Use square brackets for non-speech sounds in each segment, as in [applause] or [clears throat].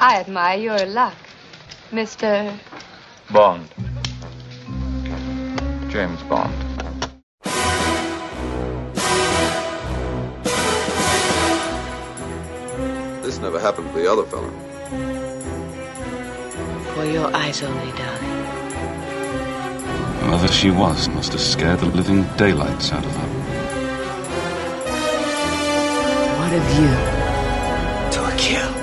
I admire your luck, Mr. Bond. James Bond. This never happened to the other fellow. For your eyes only, darling. Whoever she was must have scared the living daylights out of her. What of you? To a kill.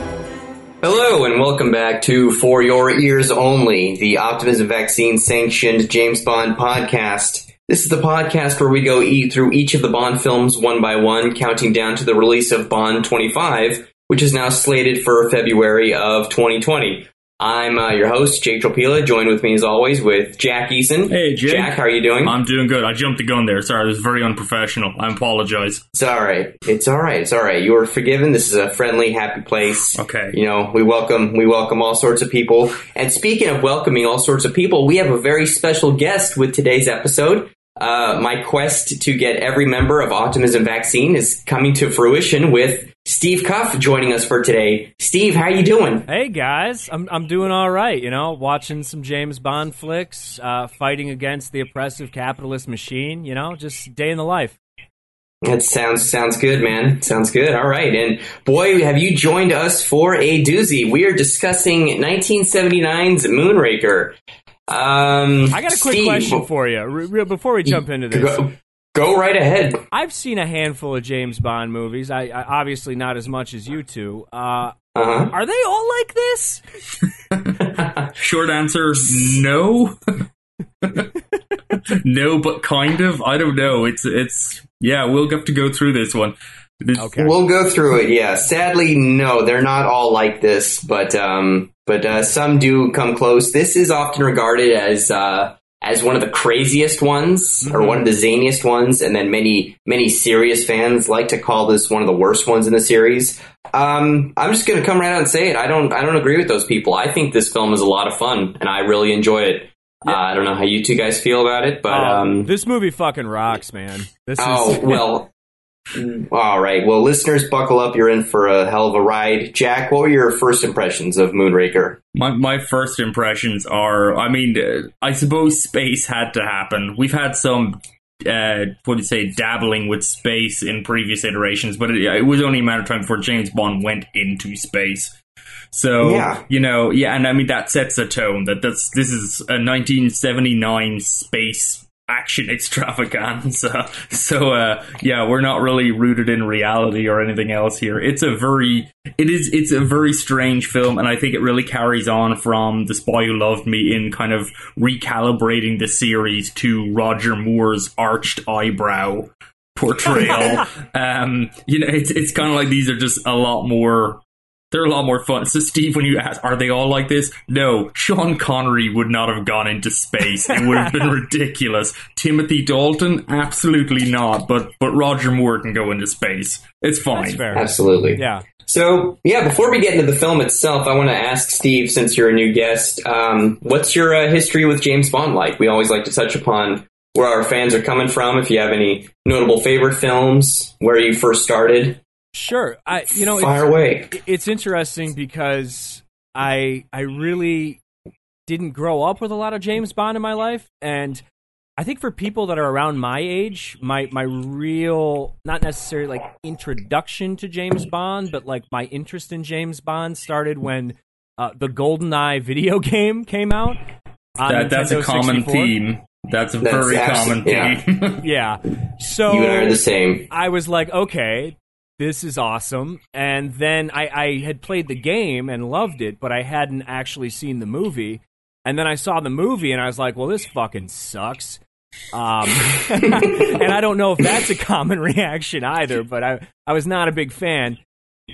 Hello and welcome back to For Your Ears Only, the Optimism Vaccine sanctioned James Bond podcast. This is the podcast where we go eat through each of the Bond films one by one, counting down to the release of Bond 25, which is now slated for February of 2020. I'm uh, your host, Jake Tropila, joined with me as always with Jack Eason. Hey, Jake. Jack, how are you doing? I'm doing good. I jumped the gun there. Sorry, this is very unprofessional. I apologize. It's all right. It's all right. It's all right. You are forgiven. This is a friendly, happy place. Okay. You know, we welcome we welcome all sorts of people. And speaking of welcoming all sorts of people, we have a very special guest with today's episode. Uh, my quest to get every member of Optimism Vaccine is coming to fruition with Steve Cuff joining us for today. Steve, how you doing? Hey guys, I'm I'm doing all right. You know, watching some James Bond flicks, uh, fighting against the oppressive capitalist machine. You know, just day in the life. That sounds sounds good, man. Sounds good. All right, and boy, have you joined us for a doozy? We are discussing 1979's Moonraker. Um, I got a quick Steve, question for you re- re- before we jump into this. Go, go right ahead. I've seen a handful of James Bond movies. I, I obviously not as much as you two. Uh, Uh-huh. are they all like this? [laughs] Short answer no. [laughs] no, but kind of. I don't know. It's, it's, yeah, we'll have to go through this one. This, Okay. We'll go through it. Yeah. Sadly, no, they're not all like this, but um, but uh, some do come close. This is often regarded as uh, as one of the craziest ones or one of the zaniest ones, and then many many serious fans like to call this one of the worst ones in the series. Um, I'm just gonna come right out and say it. I don't I don't agree with those people. I think this film is a lot of fun, and I really enjoy it. Uh, I don't know how you two guys feel about it, but Um, um, this movie fucking rocks, man. This Oh, is well. All right. Well, listeners, buckle up. You're in for a hell of a ride. Jack, what were your first impressions of Moonraker? my, my first impressions are, I mean, I suppose space had to happen. We've had some, uh, what do you say, dabbling with space in previous iterations, but it, it was only a matter of time before James Bond went into space. So Yeah. you know, yeah, and I mean that sets a tone that that's this is a 1979 space action extravaganza. [laughs] So uh, yeah, we're not really rooted in reality or anything else here. It's a very it is it's a very strange film, and I think it really carries on from The Spy Who Loved Me in kind of recalibrating the series to Roger Moore's arched eyebrow portrayal. [laughs] um, you know, it's it's kind of like these are just a lot more they're a lot more fun. So, Steve, when you ask, are they all like this? No, Sean Connery would not have gone into space. It would have been [laughs] ridiculous. Timothy Dalton, absolutely not. But but Roger Moore can go into space. It's fine. That's fair. Absolutely. Yeah. So, yeah, before we get into the film itself, I want to ask Steve, since you're a new guest, um, what's your uh, history with James Bond like? We always like to touch upon where our fans are coming from. If you have any notable favorite films, where you first started, Sure. I you know fire it's, away. it's interesting because I I really didn't grow up with a lot of James Bond in my life and I think for people that are around my age, my my real not necessarily like introduction to James Bond, but like my interest in James Bond started when uh, the GoldenEye video [laughs] game came out. on That, that's a common 64. theme. That's a That's very abs- common yeah. theme. [laughs] Yeah. So You and I are the same. I was like, okay, this is awesome. And then I, I had played the game and loved it, but I hadn't actually seen the movie. And then I saw the movie and I was like, well, this fucking sucks. Um, [laughs] and I don't know if that's a common [laughs] reaction either, but I, I was not a big fan.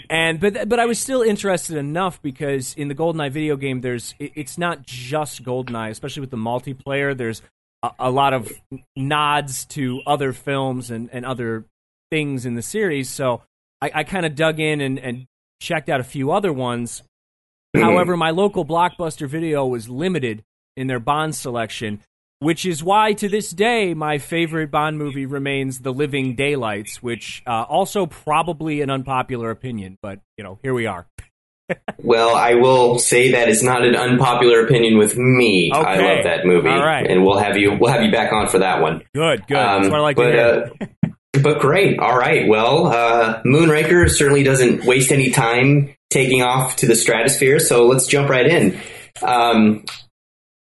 And but but I was still interested enough because in the GoldenEye video game, there's it, it's not just GoldenEye, especially with the multiplayer. There's a, a lot of nods to other films and, and other things in the series. So I, I kind of dug in and, and checked out a few other ones. [clears throat] However, my local blockbuster video was limited in their Bond selection, which is why to this day my favorite Bond movie remains The Living Daylights, which uh, also probably an unpopular opinion, but you know here we are. [laughs] Well, I will say that it's not an unpopular opinion with me. I love that movie, All right. and we'll have you we'll have you back on for that one. Good, good. Um, That's what I like but, to hear. uh, [laughs] but great. All right. Well, uh, Moonraker certainly doesn't waste any time taking off to the stratosphere. So let's jump right in. Um,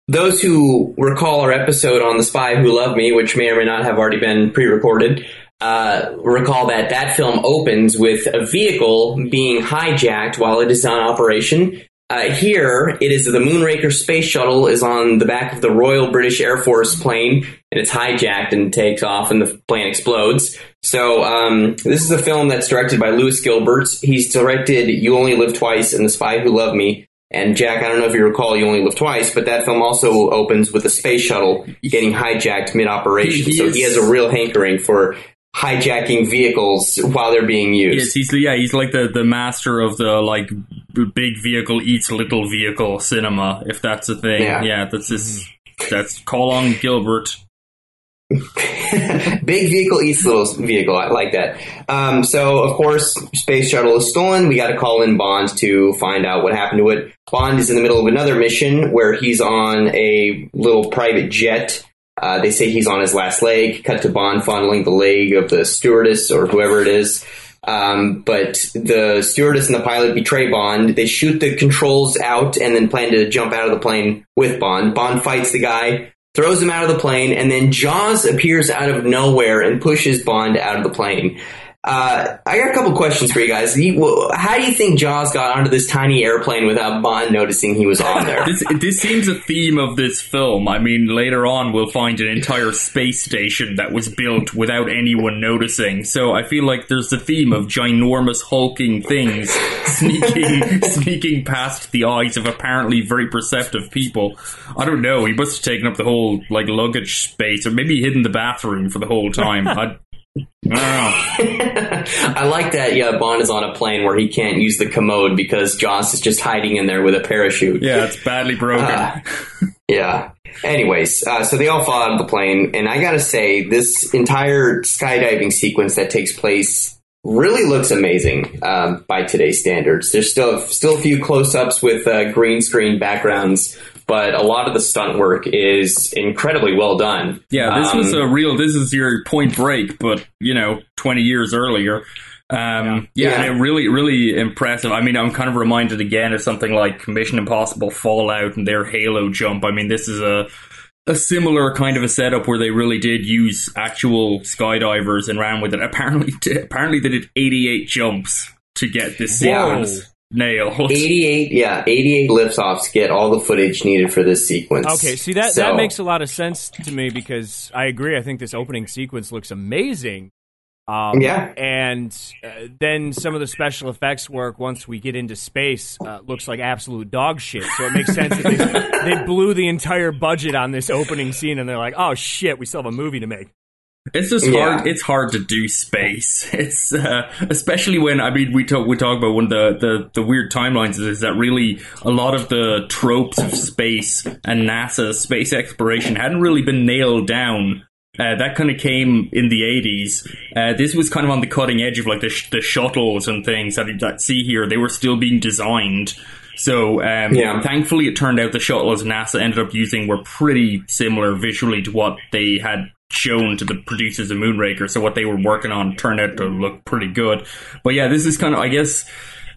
those who recall our episode on The Spy Who Loved Me, which may or may not have already been pre-recorded, uh, recall that that film opens with a vehicle being hijacked while it is on operation. Uh, here, it is the Moonraker space shuttle is on the back of the Royal British Air Force plane, and it's hijacked and takes off, and the plane explodes. So, um, this is a film that's directed by Lewis Gilbert. He's directed You Only Live Twice and The Spy Who Loved Me. And Jack, I don't know if you recall You Only Live Twice, but that film also opens with a space shuttle getting hijacked mid-operation. He- he so is- he has a real hankering for hijacking vehicles while they're being used. Yes, he's yeah, he's like the, the master of the like big vehicle eats little vehicle cinema, if that's a thing. Yeah. Yeah, that's his. That's call on Gilbert. [laughs] Big vehicle eats little vehicle. I like that. Um, so, of course, space shuttle is stolen. We got to call in Bond to find out what happened to it. Bond is in the middle of another mission where he's on a little private jet. Uh, they say he's on his last leg. Cut to Bond fondling the leg of the stewardess or whoever it is. Um, but the stewardess and the pilot betray Bond. They shoot the controls out and then plan to jump out of the plane with Bond. Bond fights the guy, throws him out of the plane, and then Jaws appears out of nowhere and pushes Bond out of the plane. Uh, I got a couple questions for you guys. You- well, How do you think Jaws got onto this tiny airplane without Bond noticing he was on there? [laughs] This this seems a theme of this film. I mean, later on we'll find an entire space station that was built without anyone noticing. So I feel like there's a theme of ginormous hulking things [laughs] sneaking sneaking past the eyes of apparently very perceptive people. I don't know. He must have taken up the whole like luggage space, or maybe hidden the bathroom for the whole time. [laughs] I, I don't know. I like that. Yeah, Bond is on a plane where he can't use the commode because Jaws is just hiding in there with a parachute. Yeah, it's badly broken. Ah. Yeah. Anyways, uh, so they all fall out of the plane, and I gotta say, this entire skydiving sequence that takes place really looks amazing um, by today's standards. There's still still a few close-ups with uh, green screen backgrounds, but a lot of the stunt work is incredibly well done. Yeah, this Um, was a real. This is your Point Break, but you know, twenty years earlier. Um, yeah, Yeah. and it really, really impressive. I mean, I'm kind of reminded again of something like Mission Impossible Fallout and their Halo jump. I mean, this is a a similar kind of a setup where they really did use actual skydivers and ran with it. Apparently, [laughs] apparently they did 88 jumps to get this Yeah. sequence nailed. [laughs] 88, yeah, 88 liftoffs to get all the footage needed for this sequence. Okay, see that So- that makes a lot of sense to me because I agree. I think this opening sequence looks amazing. Um, Yeah. and uh, then some of the special effects work once we get into space uh, looks like absolute dog shit. So it makes sense that they, [laughs] they blew the entire budget on this opening scene, and they're like, "Oh shit, we still have a movie to make." It's just Yeah. hard. It's hard to do space. [laughs] It's uh, especially when I mean we talk we talk about one of the, the the weird timelines is that really a lot of the tropes of space and NASA space exploration hadn't really been nailed down. Uh, that kind of came in the 80s. Uh, this was kind of on the cutting edge of like the, sh- the shuttles and things that you that see here. They were still being designed. So um, Yeah. thankfully, it turned out the shuttles NASA ended up using were pretty similar visually to what they had shown to the producers of Moonraker. So what they were working on turned out to look pretty good. But yeah, this is kind of, I guess,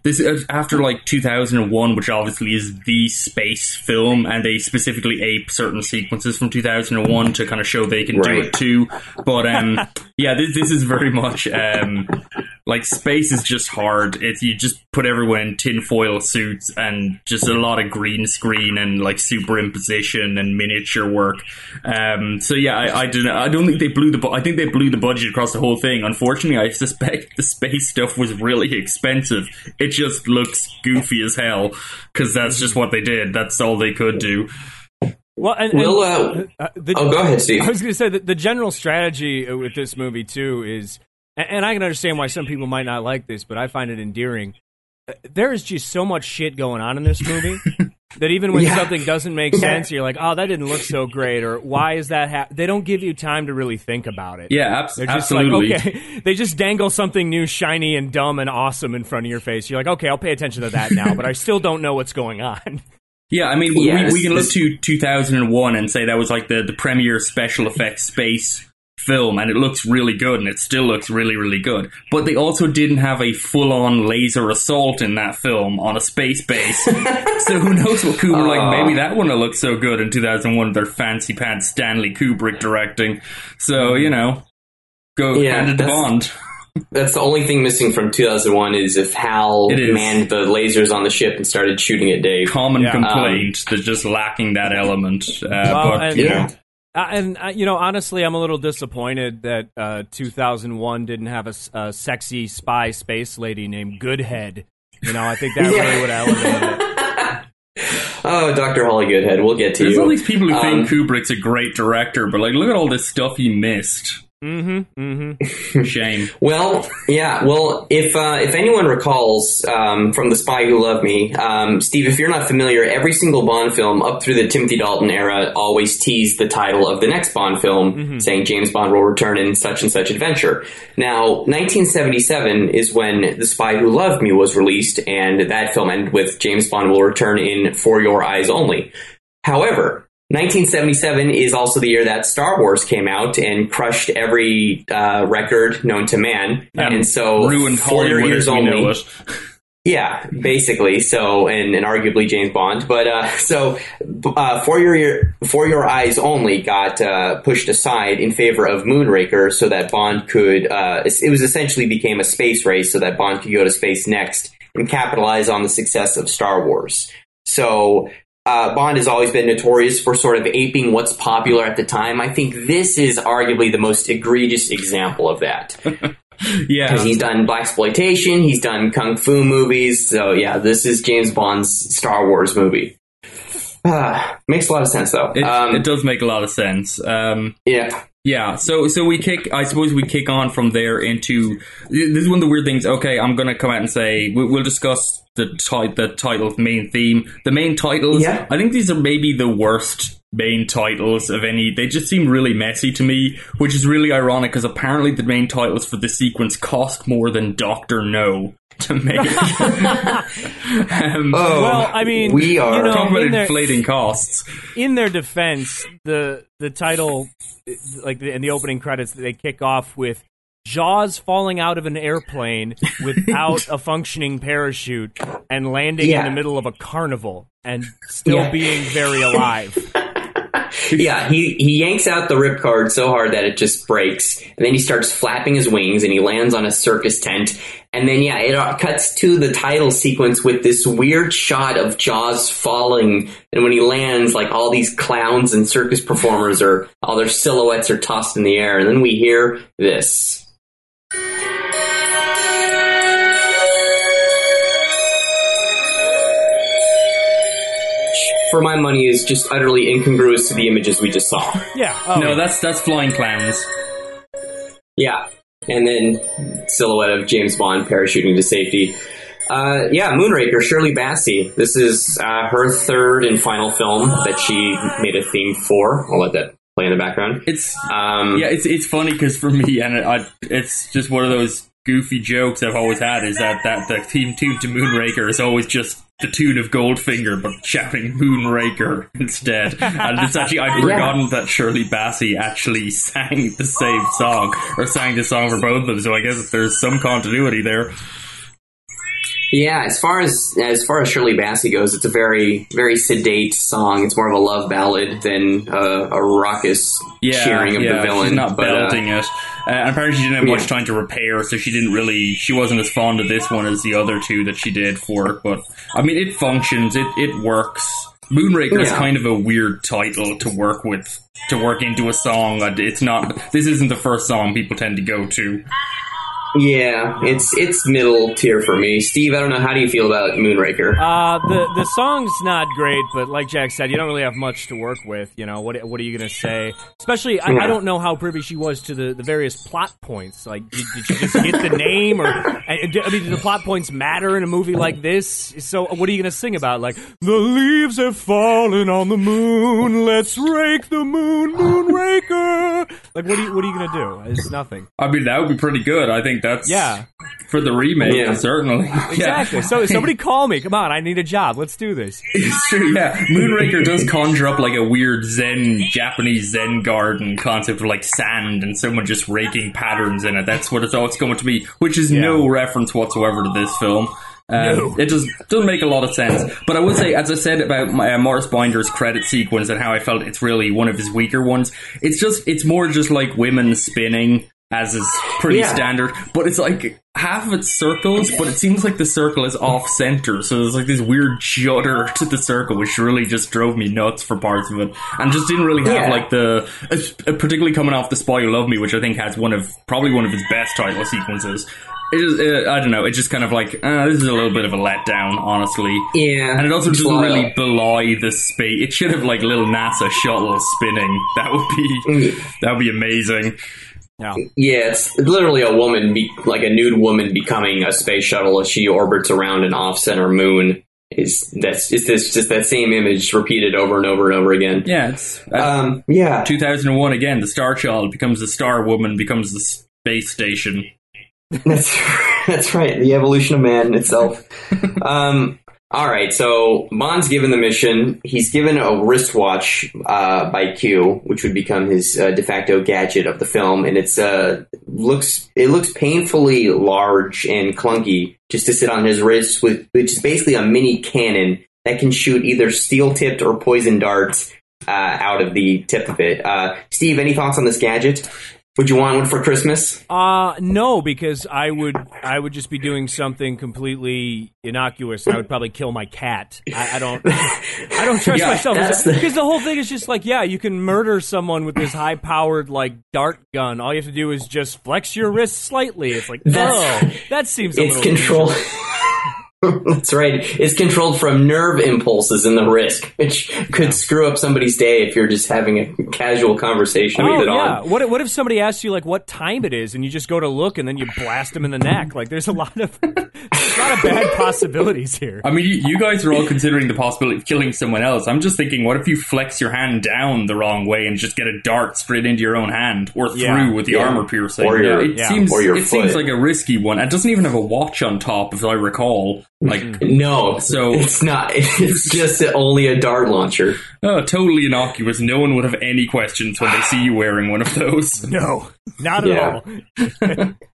this is after like 2001, which obviously is the space film, and they specifically ape certain sequences from 2001 to kind of show they can do it too. But um, [laughs] yeah, this, this is very much um, like space is just hard. It's you just put everyone in tinfoil suits and just a lot of green screen and like superimposition and miniature work. Um, so yeah, I, I don't. I don't think they blew the. Bu- I think they blew the budget across the whole thing. Unfortunately, I suspect [laughs] the space stuff was really expensive. It just looks goofy as hell because that's just what they did. That's all they could do. Well, and, and- We'll, uh, uh, the, oh, go ahead, Steve. I was going to say that the general strategy uh, with this movie too is, and, and I can understand why some people might not like this, but I find it endearing. Uh, There is just so much shit going on in this movie [laughs] That even when Yeah. something doesn't make sense, you're like, "Oh, that didn't look so great," or "Why is that?" Ha-? They don't give you time to really think about it. Yeah, abs- They're just absolutely. like, okay, [laughs] they just dangle something new, shiny, and dumb and awesome in front of your face. You're like, okay, I'll pay attention to that now, but I still don't know what's going on. [laughs] Yeah, I mean, we, we, we can look to 2001 and say that was like the, the premier special effects space film, and it looks really good, and it still looks really, really good. But they also didn't have a full on laser assault in that film on a space base. [laughs] so who knows what Kubrick, like, maybe that wouldn't have looked so good in 2001, their fancy pants Stanley Kubrick directing. So, you know, go Yeah, hand it to that's- Bond. That's the only thing missing from 2001 is if Hal It is. manned the lasers on the ship and started shooting at Dave. Common Yeah. complaint, they're just lacking that element. Uh, but, and, you yeah. know. Uh, and uh, you know, honestly, I'm a little disappointed that uh, 2001 didn't have a sexy spy space lady named Goodhead. You know, I think that Yeah. really would have elevated it. [laughs] Oh, Dr. Holly Goodhead, we'll get to There's you. There's all these people who Um, think Kubrick's a great director, but like, look at all this stuff he missed. Mm-hmm. Mm-hmm. [laughs] Shame. Well, yeah. Well, if uh, if anyone recalls um, from The Spy Who Loved Me, um, Steve, if you're not familiar, every single Bond film up through the Timothy Dalton era always teased the title of the next Bond film, saying James Bond will return in such and such adventure. Now, 1977 is when The Spy Who Loved Me was released, and that film ended with James Bond will return in For Your Eyes Only. However, 1977 is also the year that Star Wars came out and crushed every uh, record known to man, and so ruined for your Hollywood ears as we only. Yeah, basically. So, and, and arguably James Bond, but uh, so uh, for your for your eyes only got uh, pushed aside in favor of Moonraker, so that Bond could. Uh, it was essentially became a space race, so that Bond could go to space next and capitalize on the success of Star Wars. So. Uh, Bond has always been notorious for sort of aping what's popular at the time. I think this is arguably the most egregious example of that [laughs] Yeah. because he's done blaxploitation, he's done kung fu movies. So yeah, this is James Bond's Star Wars movie. Ah, [sighs] makes a lot of sense though. It, um, it does make a lot of sense. Um, yeah, yeah, so so we kick. I suppose we kick on from there into this is one of the weird things. Okay, I'm going to come out and say we, we'll discuss the ti- the title main theme, the main titles. Yeah. I think these are maybe the worst main titles of any. They just seem really messy to me, which is really ironic because apparently the main titles for this sequence cost more than Doctor No to make. [laughs] um, Oh, Well, I mean, we are you know, talk about in their- inflating costs. in their defense, the the title, like the, in the opening credits, they kick off with Jaws falling out of an airplane without [laughs] a functioning parachute and landing Yeah. in the middle of a carnival and still Yeah. being very alive. [laughs] [laughs] yeah. He he yanks out the ripcord so hard that it just breaks, and then he starts flapping his wings, and he lands on a circus tent. And then yeah, it uh, cuts to the title sequence with this weird shot of Jaws falling, and when he lands, like all these clowns and circus performers are all their silhouettes are tossed in the air, and then we hear this. For my money, is just utterly incongruous to the images we just saw. Yeah. Oh, No, that's that's flying clowns. Yeah, and then silhouette of James Bond parachuting to safety. Uh, yeah, Moonraker, Shirley Bassey. This is uh, her third and final film that she made a theme for. I'll let that play in the background. It's Um, yeah, it's it's funny because for me, and I, it's just one of those goofy jokes I've always had is that that the theme tune to Moonraker is always just the tune of Goldfinger, but shouting Moonraker instead. and it's actually I'd forgotten that Shirley Bassey actually [laughs] sang the same song or sang the song for both of them. So I guess there's some continuity there. Yeah, as far as as far as Shirley Bassey goes, it's a very very sedate song. It's more of a love ballad than uh, a raucous Yeah, cheering of yeah, the villain. She's not but, uh, belting it. Uh, and apparently, she didn't have much Yeah. time to repair, so she didn't really. She wasn't as fond of this one as the other two that she did for it. But I mean, it functions. It it works. Moonraker is kind of a weird title to work with to work into a song. Uh, It's not. This isn't the first song people tend to go to. Yeah, it's it's middle tier for me. Steve, I don't know. How do you feel about Moonraker? Uh, the the song's not great, but like Jack said, you don't really have much to work with. You know, what what are you gonna say? Especially, I, I don't know how privy she was to the, the various plot points. Like, did, did she just get the name, or [laughs] I I mean, do the plot points matter in a movie like this? So, what are you gonna sing about? Like, the leaves have fallen on the moon. Let's rake the moon, Moonraker. Like, what are you what are you gonna do? It's nothing. I mean, that would be pretty good. I think that's Yeah. for the remake, Yeah. certainly. [laughs] Exactly. So somebody call me. Come on, I need a job. Let's do this. It's true, yeah. Moonraker does conjure up like a weird Zen, Japanese Zen garden concept of like sand and someone just raking patterns in it. That's what it's all it's going to be, which is no reference whatsoever to this film. Um, It just doesn't make a lot of sense. But I would say, as I said about my, uh, Maurice Binder's credit sequence and how I felt it's really one of his weaker ones, it's just, it's more just like women spinning. As is pretty Yeah. standard, but it's like half of it's circles, but it seems like the circle is off center, so there's like this weird judder to the circle, which really just drove me nuts for parts of it, and just didn't really have Yeah. like the, uh, particularly coming off the Spy You Love Me, which I think has one of probably one of its best title sequences. It is, uh, I don't know, it's just kind of like uh, this is a little bit of a letdown, honestly. Yeah, And it also doesn't really belie the space. It should have like little NASA shuttle spinning. That would be that would be amazing. Yeah. Yeah, it's literally a woman, be, like a nude woman, becoming a space shuttle as she orbits around an off-center moon. Is that's it's this just that same image repeated over and over and over again? Yeah, it's Um, yeah, 2001 again. The Star Child becomes the Star Woman, becomes the space station. That's [laughs] that's right. The evolution of man itself. [laughs] um, all right. So Bond's given the mission. He's given a wristwatch uh, by Q, which would become his uh, de facto gadget of the film, and it's uh, looks it looks painfully large and clunky just to sit on his wrist, with which is basically a mini cannon that can shoot either steel tipped or poison darts uh, out of the tip of it. Uh, Steve, any thoughts on this gadget? Would you want one for Christmas? Uh no, because I would I would just be doing something completely innocuous. I would probably kill my cat. I, I don't I don't trust Yeah, myself that's the- because the whole thing is just like yeah, you can murder someone with this high powered like dart gun. All you have to do is just flex your wrist slightly. It's like That's- oh, that seems a it's little controlled. That's right. It's controlled from nerve impulses in the wrist, which could screw up somebody's day if you're just having a casual conversation Oh with it yeah. on. What if- what if somebody asks you like what time it is and you just go to look and then you blast them in the neck? Like there's a lot of [laughs] there's a lot of bad possibilities here. I mean, you, you guys are all considering the possibility of killing someone else. I'm just thinking, what if you flex your hand down the wrong way and just get a dart straight into your own hand or through Yeah. with the Yeah. armor piercing? Or your- it yeah. seems or your it seems like a risky one. It doesn't even have a watch on top, if I recall. Like, No, So- it's not. [laughs] It's just only a dart launcher. oh, totally innocuous. No one would have any questions when they see you wearing one of those. [laughs] No, not at all. [laughs]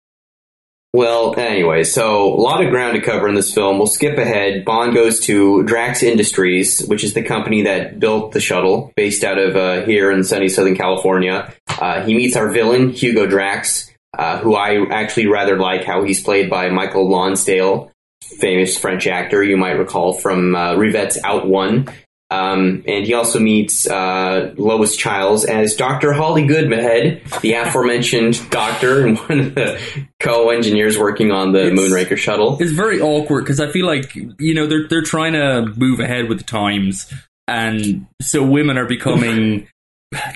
Well, anyway, so a lot of ground to cover in this film. We'll skip ahead. Bond goes to Drax Industries, which is the company that built the shuttle, based out of uh, here in sunny Southern California. Uh, he meets our villain, Hugo Drax, uh, who I actually rather like how he's played by Michael Lonsdale, famous French actor you might recall from uh, Rivette's Out One. Um, and he also meets uh, Lois Chiles as Dr. Holly Goodhead, the [laughs] aforementioned doctor and one of the co-engineers working on the It's- Moonraker shuttle. It's very awkward because I feel like you know they're they're trying to move ahead with the times, and so women are becoming. [laughs]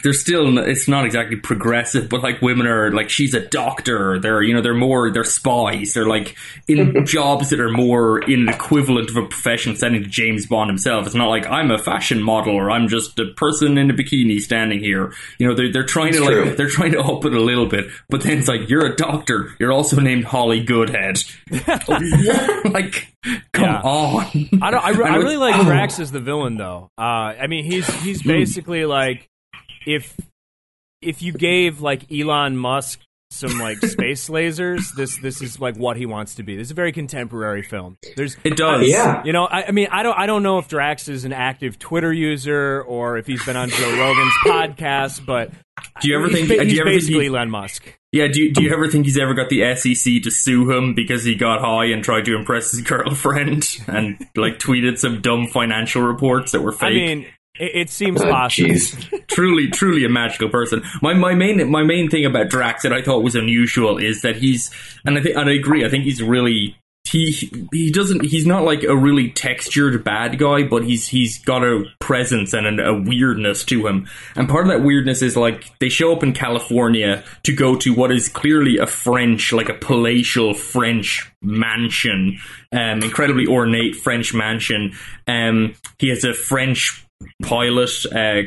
They're still. It's not exactly progressive, but like women are like she's a doctor. They're you know they're more they're spies. They're like in [laughs] jobs that are more in an equivalent of a professional setting to James Bond himself. It's not like I'm a fashion model or I'm just a person in a bikini standing here. You know they're they're trying to It's like they're trying to up it a little bit, but then it's like you're a doctor. You're also named Holly Goodhead. [laughs] [laughs] like, come Yeah. on. I don't. I, re- I And really like oh. Drax as the villain, though. Uh, I mean, he's he's Hmm. basically like if if you gave like Elon Musk some like [laughs] space lasers, this this is like what he wants to be. This is a very contemporary film. There's It does. Yeah. You know, I, I mean, I don't, I don't know if Drax is an active Twitter user or if he's been on Joe Rogan's [laughs] podcast, but Do you ever he's think? ba- do he's you ever think basically he, Elon Musk? yeah. Do you, do you ever think he's ever got the SEC to sue him because he got high and tried to impress his [laughs] girlfriend and like tweeted some dumb financial reports that were fake? I mean, It, it seems Oh, possible. [laughs] truly, truly a magical person. My my main my main thing about Drax that I thought was unusual is that he's and I think and I agree. I think he's really he he doesn't he's not like a really textured bad guy, but he's he's got a presence and a, a weirdness to him. And part of that weirdness is like they show up in California to go to what is clearly a French, like a palatial French mansion, um, incredibly ornate French mansion. Um, he has a French pilot. Uh,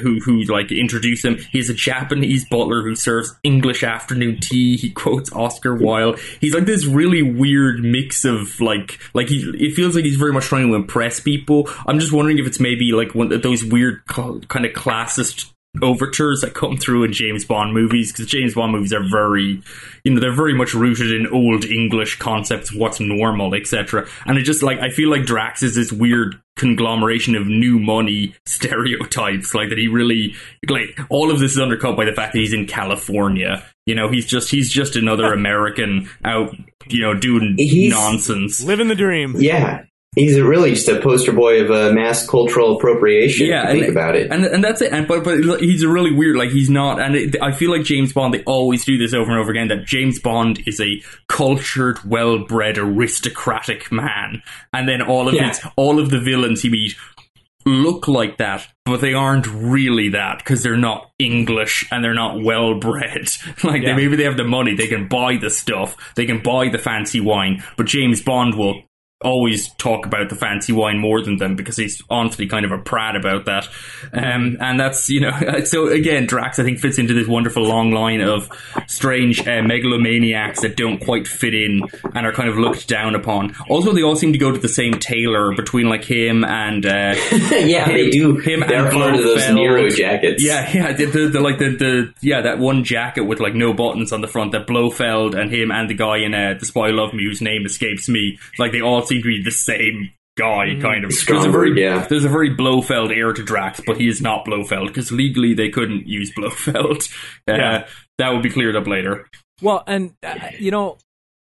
who who like introduce him. He's a Japanese butler who serves English afternoon tea. He quotes Oscar Wilde. He's like this really weird mix of like like he. It feels like he's very much trying to impress people. I'm just wondering if it's maybe like one of those weird cl- kind of classist overtures that come through in James Bond movies because James Bond movies are very you know they're very much rooted in old English concepts of what's normal etc and it just like I feel like Drax is this weird conglomeration of new money [laughs] stereotypes like that he really like all of this is undercut by the fact that he's in California you know he's just he's just another [laughs] American out you know doing He's- nonsense Living the dream. Yeah. He's really just a poster boy of uh, mass cultural appropriation. Yeah, think and, about it. and and that's it. And but but he's a really weird. Like he's not. And it, I feel like James Bond. They always do this over and over again. That James Bond is a cultured, well-bred, aristocratic man, and then all of Yeah. his all of the villains he meet look like that, but they aren't really that because they're not English and they're not well bred. [laughs] like Yeah. they, maybe they have the money, they can buy the stuff, they can buy the fancy wine, but James Bond will always talk about the fancy wine more than them because he's honestly kind of a prat about that. Um, and that's, you know, [laughs] so again, Drax I think fits into this wonderful long line of strange uh, megalomaniacs that don't quite fit in and are kind of looked down upon. Also, they all seem to go to the same tailor between like him and, uh, [laughs] yeah, they do. him They're and part of those. Nehru jackets. Yeah, yeah, the, the, the like the, the yeah that one jacket with like no buttons on the front that Blofeld and him and the guy in uh, the Spy Love Me whose name escapes me like they all seem to be the same guy kind of. There's a very yeah. there's a very Blofeld heir to Drax, but he is not Blofeld because legally they couldn't use Blofeld. [laughs] Uh, Yeah. That will be cleared up later. Well, and uh, you know,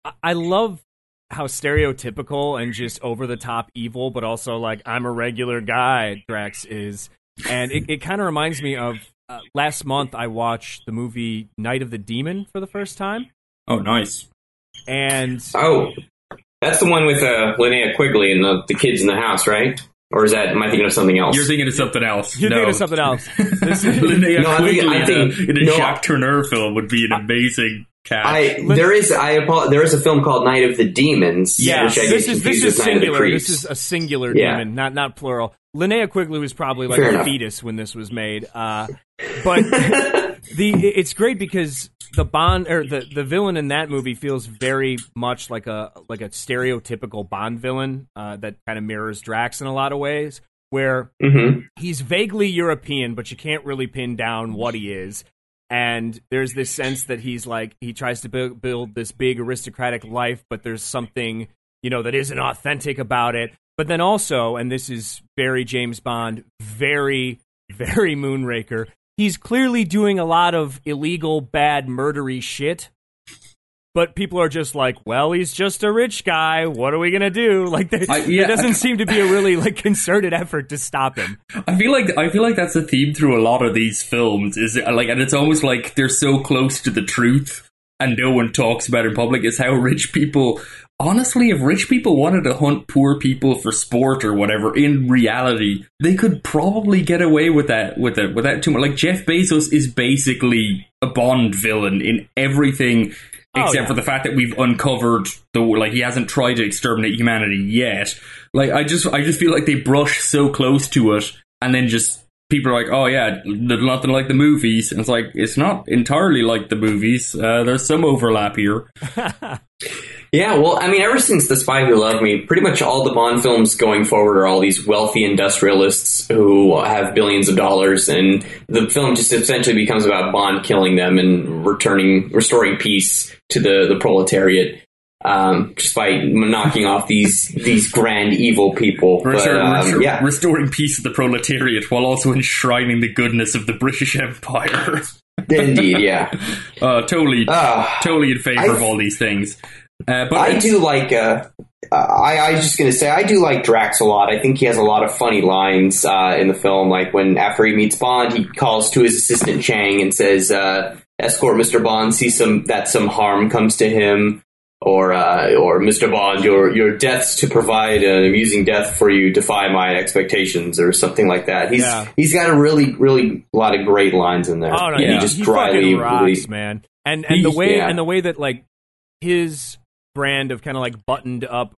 I- I love how stereotypical and just over the top evil, but also like I'm a regular guy. Drax is, and it, it kind of reminds me of uh, last month I watched the movie Night of the Demon for the first time, Oh, nice. and Oh, that's the one with uh, Linnea Quigley and the, the kids in the house, right? Or is that? Am I thinking of something else? You're thinking of something else. you're no. thinking of something else. [laughs] This is- Linnea No, I think- Quigley I think- in a, in a no. Jacques Tourneur film would be an amazing cast. I there is I apo- there is a film called Night of the Demons. Yeah, this is this is with Night of the singular. This is a singular Yeah. demon, not not plural. Linnea Quigley was probably like Fair a enough. fetus when this was made, uh, [laughs] but the it's great because the Bond or the the villain in that movie feels very much like a like a stereotypical Bond villain uh, that kind of mirrors Drax in a lot of ways, where hmm he's vaguely European, but you can't really pin down what he is. And there's this sense that he's like he tries to build, build this big aristocratic life, but there's something you know that isn't authentic about it. But then also, and this is very James Bond, very very Moonraker. He's clearly doing a lot of illegal, bad, murdery shit. But people are just like, well, he's just a rich guy. What are we gonna do? [laughs] Like, there, yeah. there doesn't seem to be a really like concerted effort to stop him. [laughs] I feel like I feel like that's a theme through a lot of these films. Is it, like, and it's almost like they're so close to the truth, and no one talks about in public. Is how rich people. Honestly, if rich people wanted to hunt poor people for sport or whatever, in reality, they could probably get away with that with it without too much. Like Jeff Bezos is basically a Bond villain in everything Oh, except yeah. for the fact that we've uncovered the like he hasn't tried to exterminate humanity yet. Like I just I just feel like they brush so close to it, and then just people are like, oh yeah, there's nothing like the movies, and it's like it's not entirely like the movies. Uh, there's some overlap here. [laughs] Yeah, well, I mean, ever since The Spy Who Loved Me, pretty much all the Bond films going forward are all these wealthy industrialists who have billions of dollars, and the film just essentially becomes about Bond killing them and returning, restoring peace to the the proletariat, um, just by knocking off these these grand evil people. But, um, yeah, restoring peace to the proletariat while also enshrining the goodness of the British Empire. [laughs] indeed, yeah. [laughs] uh, totally, Ah. totally in favor I- of all these things. Uh, but I do like. Uh, I, I was just gonna say I do like Drax a lot. I think he has a lot of funny lines uh, in the film. Like when after he meets Bond, he calls to his assistant Chang and says, uh, "Escort Mr. Bond, see some that some harm comes to him." Or, uh, or Mr. Bond, your your deaths to provide an amusing death for you defy my expectations, or something like that. He's Yeah. he's got a really really lot of great lines in there. Oh no, And he, he just he dryly fucking rocks, man. And and the way yeah. and the way that like his brand of kind of like buttoned up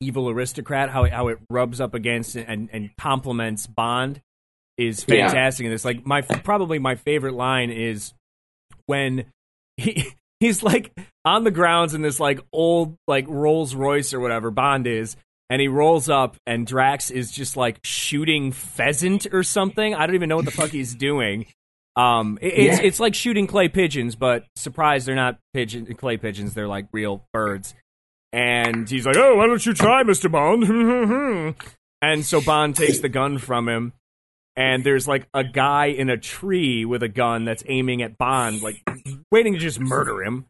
evil aristocrat, how it, how it rubs up against and and complements Bond is Yeah. fantastic in this. Like my probably my favorite line is when he he's like on the grounds in this like old like Rolls Royce or whatever Bond is. And he rolls up, and Drax is just like shooting pheasant or something. I don't even know what the fuck he's [laughs] doing. Um, it- it's Yeah. it's like shooting clay pigeons, but surprise, they're not pigeon clay pigeons. They're like real birds. And he's like, "Oh, why don't you try, Mister Bond?" [laughs] and so Bond takes the gun from him, and there's like a guy in a tree with a gun that's aiming at Bond, like waiting to just murder him.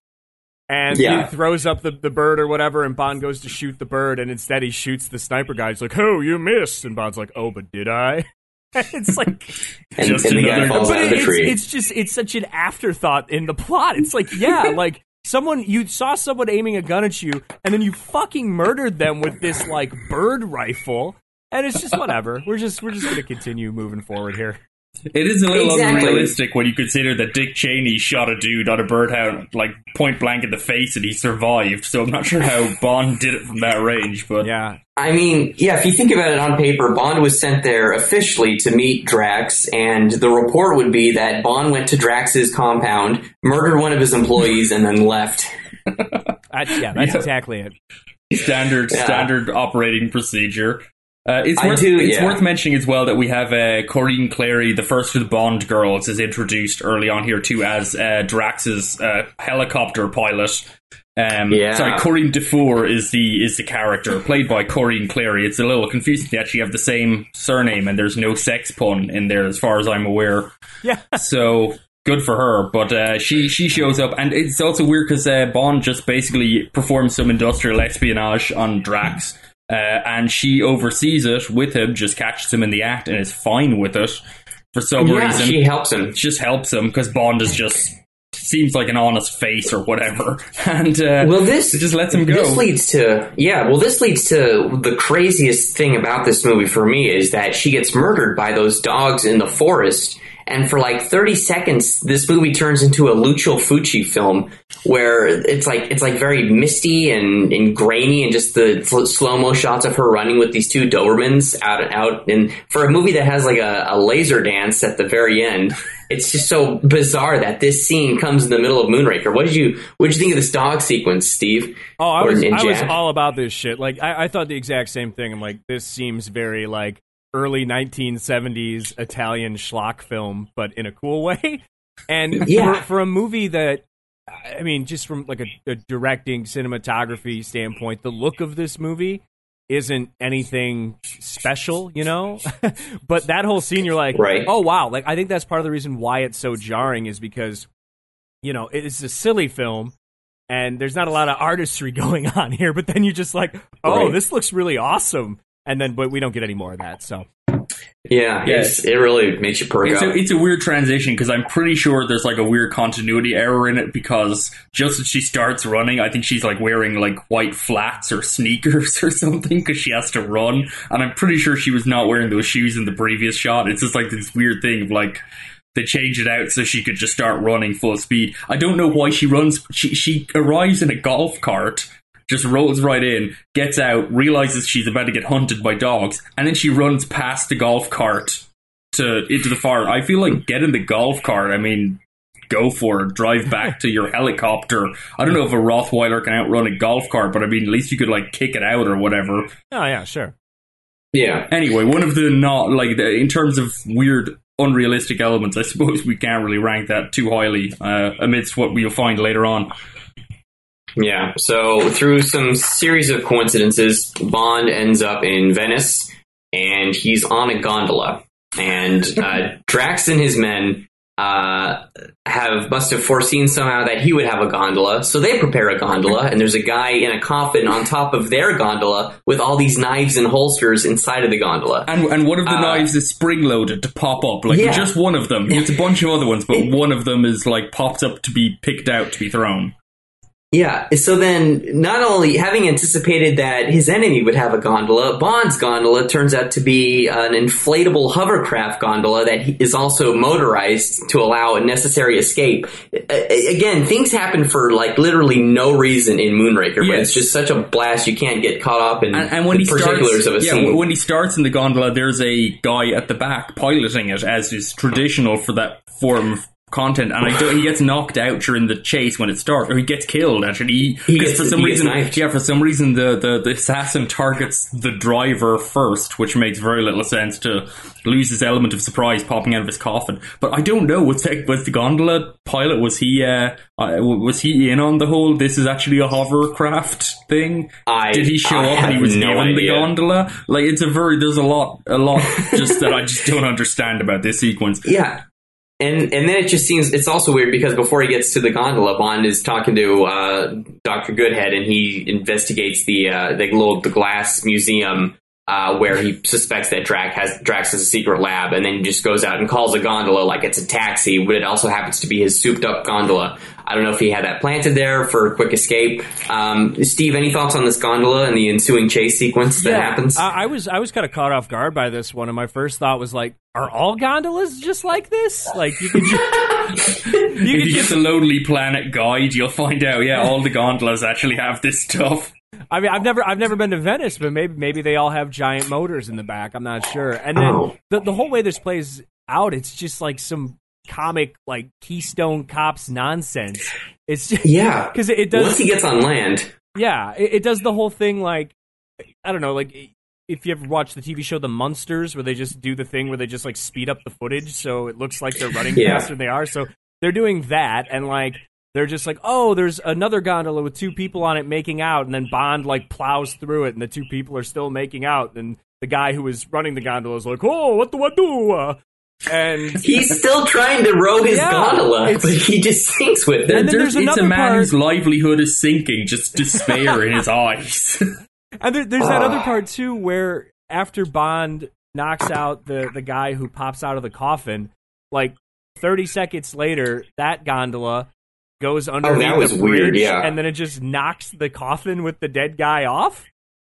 And Yeah. he throws up the, the bird or whatever, and Bond goes to shoot the bird, and instead he shoots the sniper guy. He's like, "Oh, you missed," and Bond's like, "Oh, but did I?" [laughs] it's like [laughs] and, Just and another- falls but out of the it's, tree. it's just it's such an afterthought in the plot. It's like, yeah, [laughs] like someone you saw someone aiming a gun at you, and then you fucking murdered them with this like bird rifle, and it's just whatever. We're just we're just gonna continue moving forward here. It is a little Exactly. unrealistic when you consider that Dick Cheney shot a dude on a birdhound, like point blank in the face, and he survived. So I'm not sure how Bond did it from that range, but Yeah, I mean, yeah, if you think about it on paper, Bond was sent there officially to meet Drax, and the report would be that Bond went to Drax's compound, murdered one of his employees, and then left. that's, yeah, that's Yeah. exactly it. standard Yeah. standard operating procedure. Uh, it's I worth, do, it's yeah. worth mentioning as well that we have uh, Corinne Cléry, the first of the Bond girls, is introduced early on here too as uh, Drax's uh, helicopter pilot. Um, Yeah. Sorry, Corinne Dufour is the is the character played by Corinne Cléry. It's a little confusing. They actually have the same surname, and there's no sex pun in there, as far as I'm aware. Yeah, [laughs] So good for her. But uh, she she shows up, and it's also weird because uh, Bond just basically performs some industrial espionage on Drax, uh, and she oversees it with him, just catches him in the act, and is fine with it for some yeah, reason. she helps him. just helps him because Bond is just seems like an honest face or whatever, [laughs] and uh, Well, this it just lets him go. This leads to yeah. Well, this leads to the craziest thing about this movie for me is that she gets murdered by those dogs in the forest, and for like thirty seconds, this movie turns into a Lucio Fulci film where it's like it's like very misty and, and grainy, and just the slow mo shots of her running with these two Dobermans out and out. And for a movie that has like a, a laser dance at the very end. It's just so bizarre that this scene comes in the middle of Moonraker. What did you What did you think of this dog sequence, Steve? Oh, I was I was all about this shit. Like I, I thought the exact same thing. I'm like, this seems very like early 1970s Italian schlock film, but in a cool way. [laughs] And Yeah. for, for a movie that, I mean, just from like a, a directing cinematography standpoint, the look of this movie isn't anything special, you know. [laughs] but that whole scene, you're like, Right. oh wow! Like I think that's part of the reason why it's so jarring is because, you know, it's a silly film and there's not a lot of artistry [laughs] going on here. But then you're just like, oh, Right. this looks really awesome, and then but we don't get any more of that. So Yeah, Yeah. It really makes you perk It's up. a, it's a weird transition because I'm pretty sure there's like a weird continuity error in it because just as she starts running, I think she's like wearing like white flats or sneakers [laughs] or something because she has to run. And I'm pretty sure she was not wearing those shoes in the previous shot. It's just like this weird thing of like they changed it out so she could just start running full speed. I don't know why she runs. She she arrives in a golf cart. Just rolls right in, gets out, realizes she's about to get hunted by dogs, and then she runs past the golf cart to into the forest. I feel like get in the golf cart. I mean, go for it. Drive back to your helicopter. I don't know if a Rottweiler can outrun a golf cart, but I mean, at least you could like kick it out or whatever. oh yeah, sure. yeah. Anyway, one of the not like the, in terms of weird, unrealistic elements, I suppose we can't really rank that too highly uh, amidst what we'll find later on. Yeah. So through some series of coincidences, Bond ends up in Venice, and he's on a gondola, and uh, [laughs] Drax and his men uh, have must have foreseen somehow that he would have a gondola, so they prepare a gondola, and there's a guy in a coffin on top of their gondola with all these knives and holsters inside of the gondola. And, and one of the Uh, knives is spring loaded to pop up. Like Yeah. just one of them. It's a bunch of other ones, but one of them is like popped up to be picked out to be thrown. Yeah, so then not only having anticipated that his enemy would have a gondola, Bond's gondola turns out to be an inflatable hovercraft gondola that is also motorized to allow a necessary escape. Again, things happen for like literally no reason in Moonraker, but it's just such a blast you can't get caught up in And, and when the he particulars starts, of a yeah, scene. when he starts in the gondola, there's a guy at the back piloting it, as is traditional for that form of content. And I don't, he gets knocked out during the chase when it starts, or he gets killed. Actually, He because gets- for some reason, yeah, for some reason, the, the the assassin targets the driver first, which makes very little sense to lose his element of surprise popping out of his coffin. But I don't know. Was the, was the gondola pilot? Was he uh, uh, was he in on the whole? This is actually a hovercraft thing. I- Did he show I up and he was no given the gondola? Like it's a very there's a lot a lot [laughs] just that I just don't understand about this sequence. Yeah. And and then it just seems it's also weird because before he gets to the gondola, Bond is talking to uh, Doctor Goodhead, and he investigates the uh, the little the glass museum uh, where he suspects that Drax has Drax has a secret lab, and then he just goes out and calls a gondola like it's a taxi, but it also happens to be his souped up gondola. I don't know if he had that planted there for a quick escape. Um, Steve, any thoughts on this gondola and the ensuing chase sequence that happens? I, I was I was kind of caught off guard by this one, and my first thought was like, "Are all gondolas just like this? Like you could just, [laughs] you If could you get the Lonely Planet guide, you'll find out. Yeah, all the gondolas actually have this stuff. I mean, I've never I've never been to Venice, but maybe maybe they all have giant motors in the back. I'm not sure. And then Oh. the the whole way this plays out, it's just like some comic like Keystone Cops nonsense. It's just, yeah, because it, it does. once he gets on land, Yeah, it, it does the whole thing like I don't know, like if you ever watch the TV show The Munsters, where they just do the thing where they just like speed up the footage so it looks like they're running Yeah. faster than they are. So they're doing that, and like they're just like, oh, there's another gondola with two people on it making out, and then Bond like plows through it, and the two people are still making out, and the guy who was running the gondola is like, oh, what do I do? Uh, and [laughs] He's still trying to row his Yeah, gondola, but he just sinks with And it. then there's it's a man part- whose livelihood is sinking, just despair in his eyes. [laughs] [laughs] And there, there's that Ah. other part too, where after Bond knocks out the the guy who pops out of the coffin, like 30 seconds later, that gondola goes underneath Oh, was the weird, bridge, yeah. and then it just knocks the coffin with the dead guy off.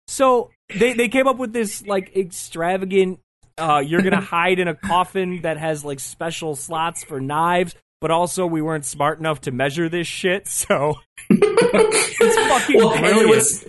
So they they came up with this like extravagant. Uh, you're gonna [laughs] hide in a coffin that has like special slots for knives, but also we weren't smart enough to measure this shit, so [laughs] it's fucking Well, brilliant. what's,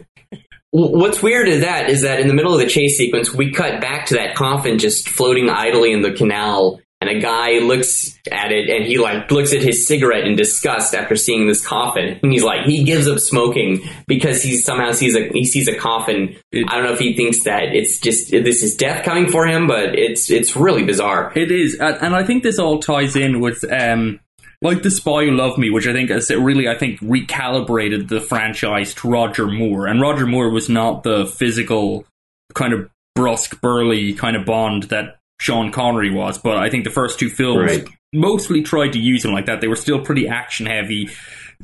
what's weird is that is that in the middle of the chase sequence, we cut back to that coffin just floating idly in the canal, and a guy looks at it and he like looks at his cigarette in disgust after seeing this coffin, and he's like he gives up smoking because he somehow sees a he sees a coffin. I don't know if he thinks that it's just this is death coming for him, but it's it's really bizarre. It is, and, I think this all ties in with um, like the Spy Who Loved Me, which I think is really, I think, recalibrated the franchise to Roger Moore, and Roger Moore was not the physical kind of brusque, burly kind of Bond that Sean Connery was, but I think the first two films Right. mostly tried to use him like that. They were still pretty action heavy.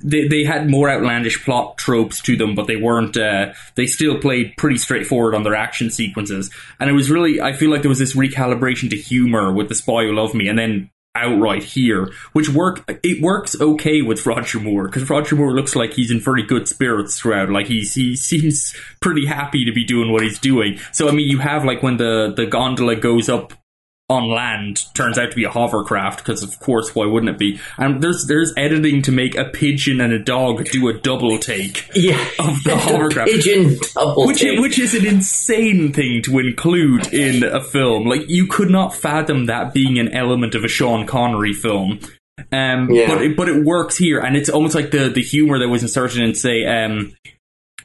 They, they had more outlandish plot tropes to them, but they weren't. Uh, they still played pretty straightforward on their action sequences, and it was really. I feel like there was this recalibration to humor with the Spy Who Loved Me, and then outright here, which work. It works okay with Roger Moore because Roger Moore looks like he's in very good spirits throughout. Like he's he [laughs] seems pretty happy to be doing what he's doing. So I mean, you have like when the the gondola goes up on land turns out to be a hovercraft because of course why wouldn't it be? And there's there's editing to make a pigeon and a dog do a double take Yeah, of the [laughs] hovercraft. pigeon double which take. is, which is an insane thing to include in a film. Like you could not fathom that being an element of a Sean Connery film. Um, Yeah. but it, but it works here and it's almost like the the humor that was inserted in say um,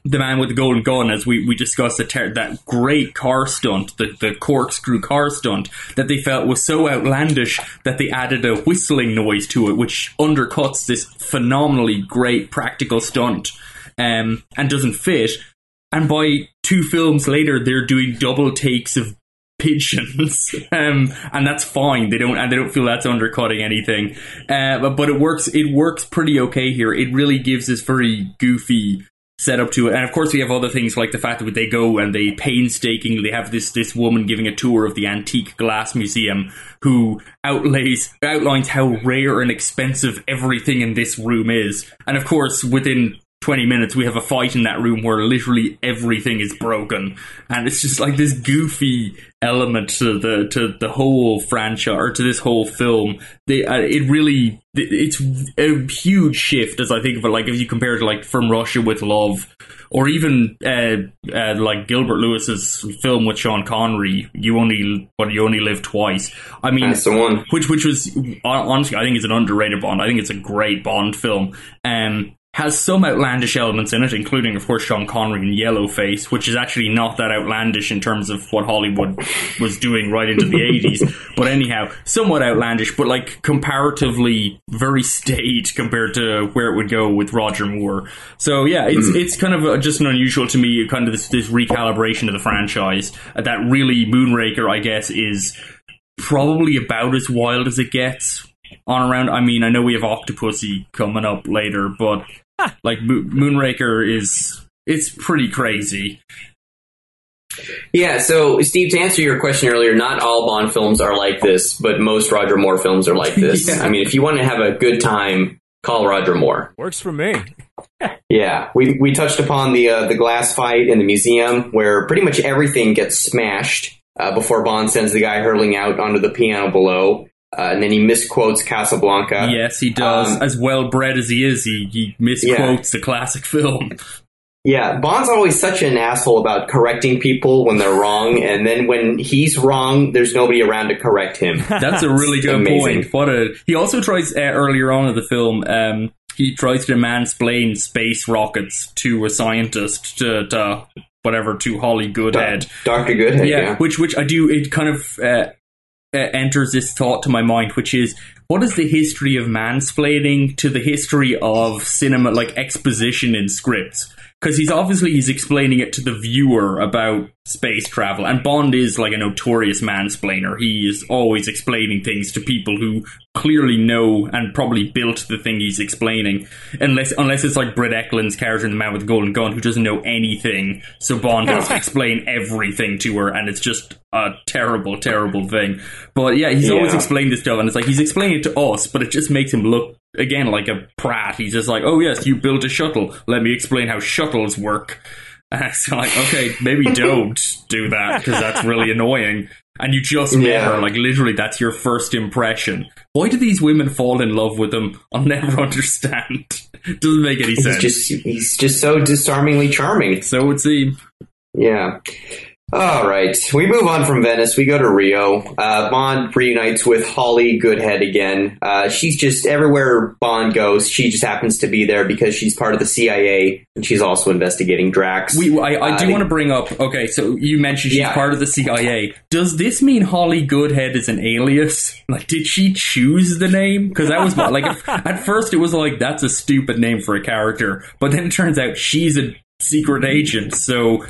the man with the golden gun, as we, we discussed, the ter- that great car stunt, the, the corkscrew car stunt, that they felt was so outlandish that they added a whistling noise to it, which undercuts this phenomenally great practical stunt um, and doesn't fit. And by two films later, they're doing double takes of pigeons, [laughs] um, and that's fine. They don't and they don't feel that's undercutting anything. Uh, but, but it works. It works pretty okay here. It really gives this very goofy setup to it, and of course we have other things like the fact that they go and they painstakingly have this this woman giving a tour of the antique glass museum who outlays outlines how rare and expensive everything in this room is, and of course within 20 minutes we have a fight in that room where literally everything is broken and it's just like this goofy element to the to the whole franchise or to this whole film they, uh, it really it's a huge shift as i think of it like if you compare it to like from russia with love or even uh, uh, like Gilbert Lewis's film with Sean Connery, you only but you only live twice. I mean, That's the one. which which was honestly, I think it's an underrated Bond. I think it's a great Bond film. Um, has some outlandish elements in it, including, of course, Sean Connery in Yellowface, which is actually not that outlandish in terms of what Hollywood was doing right into the 80s. [laughs] But anyhow, somewhat outlandish, but like comparatively very staid compared to where it would go with Roger Moore. So yeah, it's it's kind of uh, just an unusual to me, kind of this, this recalibration of the franchise. That really Moonraker, I guess, is probably about as wild as it gets on around. I mean, I know we have Octopussy coming up later, but like Mo- Moonraker is it's pretty crazy. Yeah, so Steve, to answer your question earlier, not all Bond films are like this, but most Roger Moore films are like this. [laughs] Yeah. I mean, if you want to have a good time, call Roger Moore. Works for me. [laughs] Yeah, we we touched upon the uh, the glass fight in the museum where pretty much everything gets smashed uh, before Bond sends the guy hurling out onto the piano below, uh, and then he misquotes Casablanca. yes, he does. um, as well bred as he is, he, he misquotes the classic film. Yeah, Bond's always such an asshole about correcting people when they're wrong, and then when he's wrong, there's nobody around to correct him. [laughs] That's a really good amazing. point. What a he also tries uh, earlier on in the film. Um, he tries to mansplain space rockets to a scientist to, to whatever to Holly Goodhead. Doctor Goodhead. yeah, Yeah, which which I do. It kind of uh, Uh, enters this thought to my mind, which is what is the history of mansplaining to the history of cinema, like exposition in scripts? Because he's obviously he's explaining it to the viewer about space travel, and Bond is like a notorious mansplainer. He is always explaining things to people who clearly know and probably built the thing he's explaining, unless unless it's like Britt Ekland's character in The Man with the Golden Gun, who doesn't know anything. So Bond has to [laughs] explain everything to her, and it's just a terrible, terrible thing. But yeah, he's always Yeah. explained this stuff, and it's like he's explaining it to us, but it just makes him look again like a prat. He's just like, "Oh yes, you built a shuttle. Let me explain how shuttles work." [laughs] And it's like, okay, maybe [laughs] don't do that because that's really [laughs] annoying. And you just Yeah. her, like literally, that's your first impression. Why do these women fall in love with him? I'll never understand. Doesn't make any he's sense. just he's just so disarmingly charming. so it would seem. Yeah. All right. We move on from Venice. We go to Rio. Uh, Bond reunites with Holly Goodhead again. Uh, she's just everywhere Bond goes. She just happens to be there because she's part of the CIA and she's also investigating Drax. We, I, I do Uh, want to bring up. Okay, so you mentioned she's Yeah. part of the CIA. Does this mean Holly Goodhead is an alias? Like, did she choose the name? Because that was like at, [laughs] at first it was like that's a stupid name for a character, but then it turns out she's a secret agent. So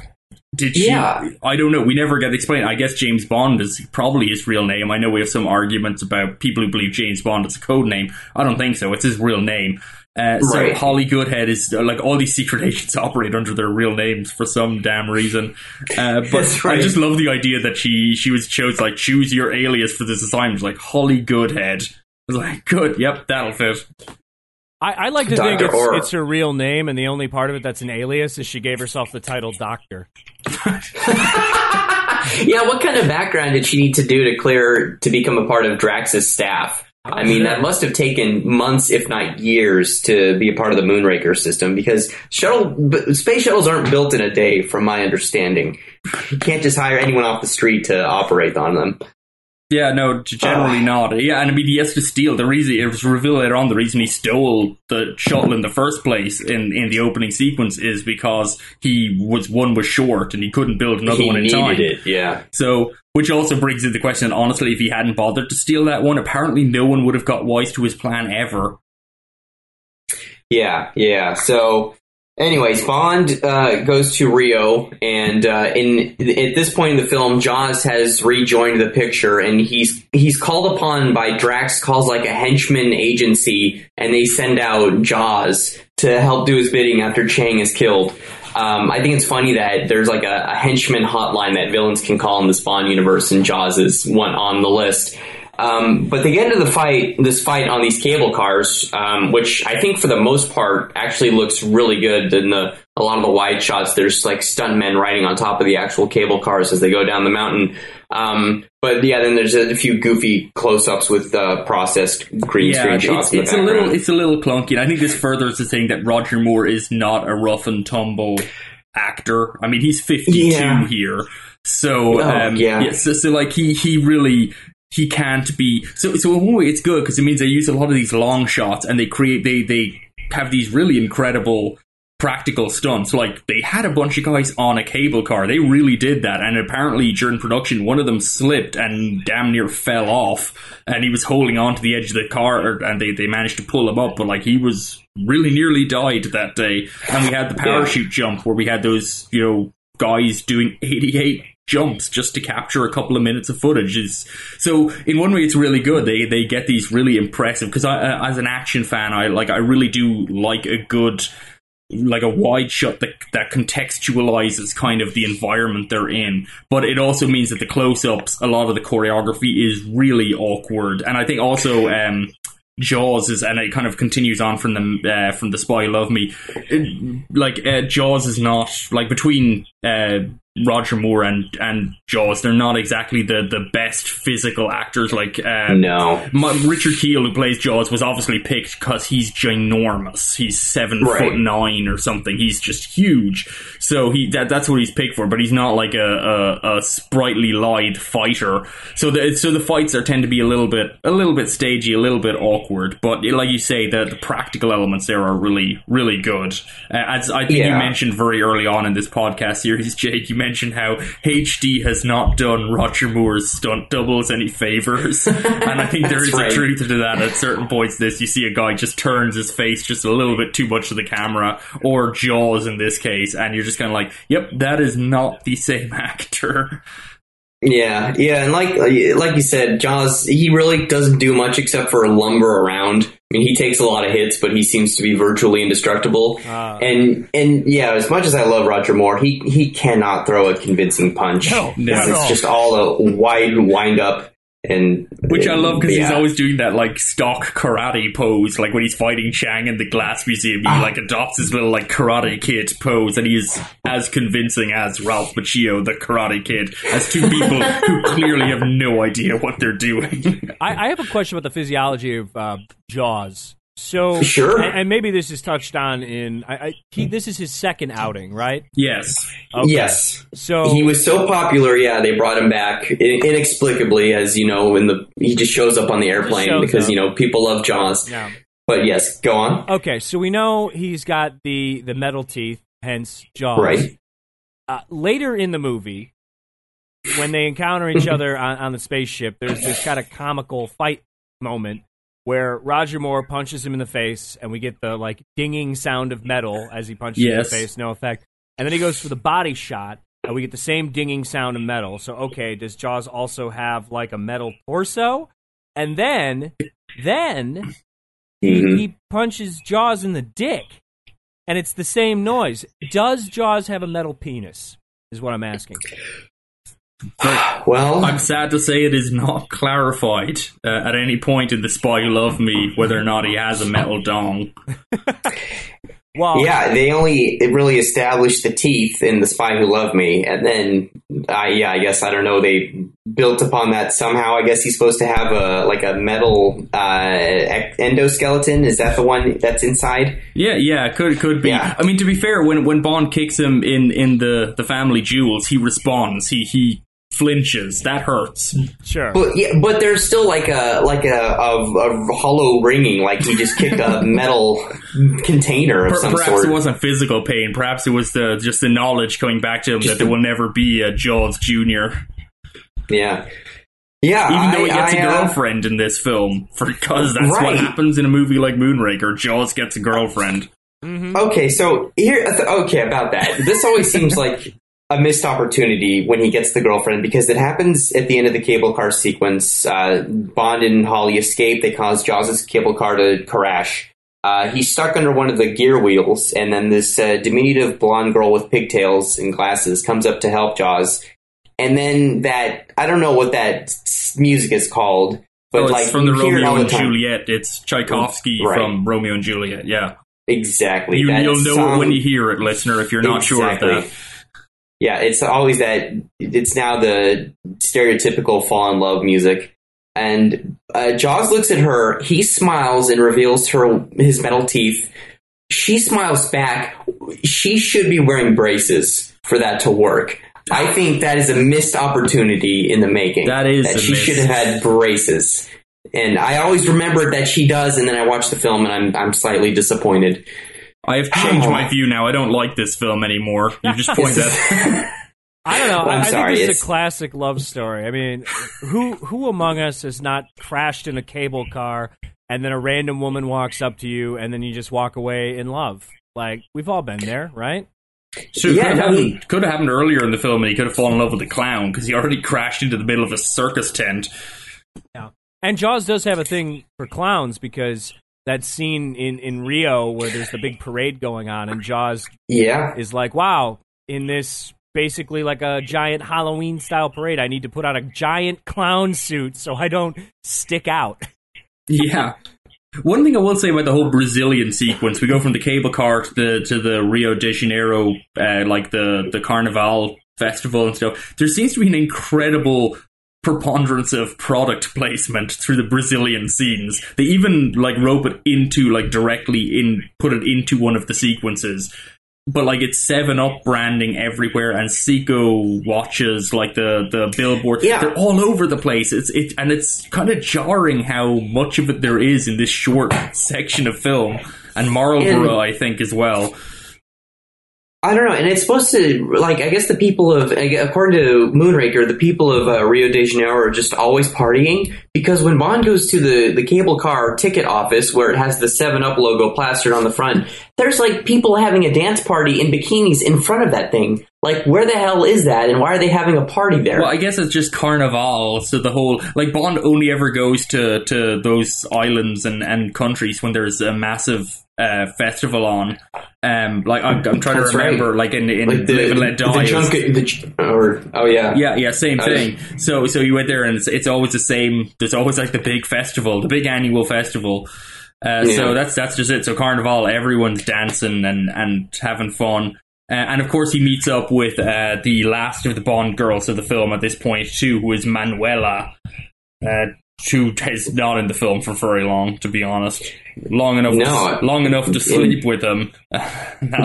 did she? Yeah. I don't know. We never get explained. I guess James Bond is probably his real name. I know we have some arguments about people who believe James Bond is a code name. I don't think so. It's his real name. Uh, so Right. Holly Goodhead is uh, like all these secret [laughs] agents operate under their real names for some damn reason. Uh, [laughs] but right. I just love the idea that she she was chose like choose your alias for this assignment, like Holly Goodhead. I was like, good, yep, that'll fit. I, I like to think it's, Orr. it's her real name, and the only part of it that's an alias is she gave herself the title Doctor. [laughs] yeah, what kind of background did she need to do to clear to become a part of Drax's staff? I mean, that must have taken months, if not years, to be a part of the Moonraker system because shuttle b- space shuttles aren't built in a day, from my understanding. You can't just hire anyone off the street to operate on them. Yeah, no, generally Ah. not. Yeah, and I mean, he has to steal. The reason it was revealed later on, the reason he stole the shuttle in the first place in, in the opening sequence is because he was one was short and he couldn't build another he one in time. it, yeah. So, which also brings in the question. Honestly, if he hadn't bothered to steal that one, apparently no one would have got wise to his plan ever. Yeah, yeah. So Anyways, Bond uh, goes to Rio, and uh, in at this point in the film, Jaws has rejoined the picture, and he's he's called upon by Drax, calls like a henchman agency, and they send out Jaws to help do his bidding after Chang is killed. Um, I think it's funny that there's like a, a henchman hotline that villains can call in this Bond universe, and Jaws is one on the list. Um, but they get into the fight, this fight on these cable cars, um, which I think for the most part actually looks really good. In the a lot of the wide shots, there's like stuntmen riding on top of the actual cable cars as they go down the mountain. Um, but yeah, then there's a few goofy close-ups with uh, processed green Yeah, screen it's, shots. the it's a little it's a little clunky. And I think this furthers the thing that Roger Moore is not a rough and tumble actor. I mean, he's 52 Yeah. here. So, Oh, um, yeah. so, so like he, he really, he can't be, so, so in one way it's good because it means they use a lot of these long shots and they create, they, they have these really incredible practical stunts. Like they had a bunch of guys on a cable car. They really did that. And apparently during production, one of them slipped and damn near fell off. And he was holding on to the edge of the car, and they, they managed to pull him up. But like he was really nearly died that day. And we had the parachute jump where we had those, you know, guys doing 88 jumps just to capture a couple of minutes of footage. Is so in one way it's really good. They they get these really impressive because I as an action fan I like I really do like a good like a wide shot that that contextualizes kind of the environment they're in. But it also means that the close-ups a lot of the choreography is really awkward. And I think also um Jaws is, and it kind of continues on from the uh, from the Spy Love Me. It- like uh, Jaws is not like between uh, Roger Moore and and Jaws, they're not exactly the the best physical actors. Like uh, No. my, Richard Kiel, who plays Jaws, was obviously picked because he's ginormous. He's seven Right. foot nine or something. He's just huge. So he that, that's what he's picked for. But he's not like a, a, a sprightly lithe fighter. So the so the fights are tend to be a little bit a little bit stagey, a little bit awkward. But like you say, the, the practical elements there are really really good. Uh, as I think you mentioned very early on in this podcast series, Jake, you mentioned how HD has not done Roger Moore's stunt doubles any favors, [laughs] and I think there is right. a truth to that. At certain points, this you see a guy just turns his face just a little bit too much to the camera, or Jaws in this case, and you're just kind of like, "Yep, that is not the same [laughs] actor." Yeah, yeah, and like like you said, Jaws he really doesn't do much except for lumber around. I mean, he takes a lot of hits, but he seems to be virtually indestructible. Uh, and and yeah, as much as I love Roger Moore, he he cannot throw a convincing punch. No, it's, not it's just all a wide wind up and Which I love because he's always doing that like stock karate pose, like when he's fighting Chang in the Glass Museum. He Ah. like adopts his little like karate kid pose, and he's as convincing as Ralph Macchio, the Karate Kid, as two people [laughs] who clearly have no idea what they're doing. I, I have a question about the physiology of uh, Jaws. So Sure. and, and maybe this is touched on in. I, I, he, this is his second outing, right? yes, Okay. Yes. So He was so popular, yeah. They brought him back in- inexplicably, as you know. In the he just shows up on the airplane because up. you know people love Jaws. Yeah. But yes, go on. Okay, so we know he's got the the metal teeth, hence Jaws. Right. Uh, later in the movie, when they encounter each [laughs] other on, on the spaceship, there's this kind of comical fight moment where Roger Moore punches him in the face, and we get the like dinging sound of metal as he punches him in the face, no effect. And then he goes for the body shot, and we get the same dinging sound of metal. So okay, does Jaws also have like a metal torso? And then, then he, Mhm. he punches Jaws in the dick, and it's the same noise. Does Jaws have a metal penis? Is what I'm asking. [sighs] Well, I'm sad to say it is not clarified uh, at any point in the Spy Who Loved Me whether or not he has a metal dong. [laughs] Well, yeah, they only it really established the teeth in The Spy Who Loved Me, and then, uh, yeah, I guess I don't know. They built upon that somehow. I guess he's supposed to have a like a metal uh, endoskeleton. Is that the one that's inside? Yeah, yeah, could could be. Yeah. I mean, to be fair, when when Bond kicks him in in the the family jewels, he responds. He he flinches. That hurts. sure. But yeah, but there's still like a like a, a, a hollow ringing, like he just kicked a [laughs] metal container of Per- some perhaps sort. it wasn't physical pain. Perhaps it was the just the knowledge coming back to him Just that there the- will never be a Jaws Junior. Yeah, yeah. Even though he I- gets a I, uh, girlfriend in this film, because that's what happens in a movie like Moonraker. Jaws gets a girlfriend. Okay, so here, okay, about that. This always seems like a missed opportunity when he gets the girlfriend because it happens at the end of the cable car sequence. Uh, Bond and Holly escape. They cause Jaws' cable car to crash. Uh, he's stuck under one of the gear wheels, and then this uh, diminutive blonde girl with pigtails and glasses comes up to help Jaws. And then that, I don't know what that music is called, but oh, it's like from the you hear it all Romeo and time. Juliet. It's Tchaikovsky Right. from Romeo and Juliet. Yeah, Exactly. You, you'll know song- it when you hear it, listener. If you're not sure of that. Yeah, it's always that. It's now the stereotypical fall in love music. And uh, Jaws looks at her. He smiles and reveals her his metal teeth. She smiles back. She should be wearing braces for that to work. I think that is a missed opportunity in the making. That is that she should have had braces. And I always remembered that she does, and then I watch the film and I'm I'm slightly disappointed. I have changed Oh. my view now. I don't like this film anymore. You just point that. [laughs] I don't know. Well, I'm I, I sorry, think this it's- is a classic love story. I mean, who who among us has not crashed in a cable car and then a random woman walks up to you and then you just walk away in love? Like we've all been there, right? So it Yeah, could, have I mean- happened, could have happened earlier in the film, and he could have fallen in love with the clown because he already crashed into the middle of a circus tent. Yeah, and Jaws does have a thing for clowns because that scene in in Rio where there's the big parade going on and Jaws Yeah, is like, "Wow, in this basically like a giant Halloween style parade, I need to put on a giant clown suit so I don't stick out." Yeah. One thing I will say about the whole Brazilian sequence, we go from the cable car to the to the Rio de Janeiro, uh, like the the Carnival festival and stuff. There seems to be an incredible preponderance of product placement through the Brazilian scenes. They even like rope it into like directly in put it into one of the sequences. But like it's Seven Up branding everywhere, and Seiko watches, like the the billboard. Yeah. They're all over the place. It's it, and it's kind of jarring how much of it there is in this short [laughs] section of film, and Marlboro, I think, as well. I don't know, and it's supposed to like I guess the people of according to Moonraker, the people of uh, Rio de Janeiro are just always partying because when Bond goes to the the cable car ticket office where it has the Seven Up logo plastered on the front, there's like people having a dance party in bikinis in front of that thing. Like, where the hell is that, and why are they having a party there? Well, I guess it's just Carnival, so the whole like Bond only ever goes to to those islands and and countries when there's a massive. Uh, festival on, um, like I'm, I'm trying That's to remember, like in in like the, Live and Let Die, the is- junket, the, j- or oh yeah, Yeah, yeah, same I was- thing. So, so you went there, and it's, it's always the same. There's always like the big festival, the big annual festival. Uh, Yeah. So that's that's just it. So Carnival, everyone's dancing and and having fun. Uh, and of course, he meets up with uh, the last of the Bond girls of the film at this point too, who is Manuela, uh, who is not in the film for very long, to be honest. Long enough, No. to, long enough to sleep with him. [laughs]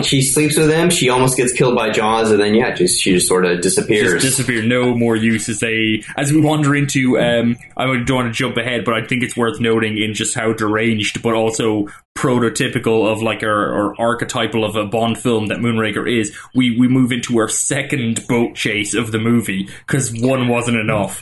She sleeps with him. She almost gets killed by Jaws, and then yeah, just she just sort of disappears. just disappear. No more use as they as we wander into. Um, I don't want to jump ahead, but I think it's worth noting in just how deranged, but also prototypical of like our, or archetypal of a Bond film that Moonraker is. We we move into our second boat chase of the movie because one wasn't enough.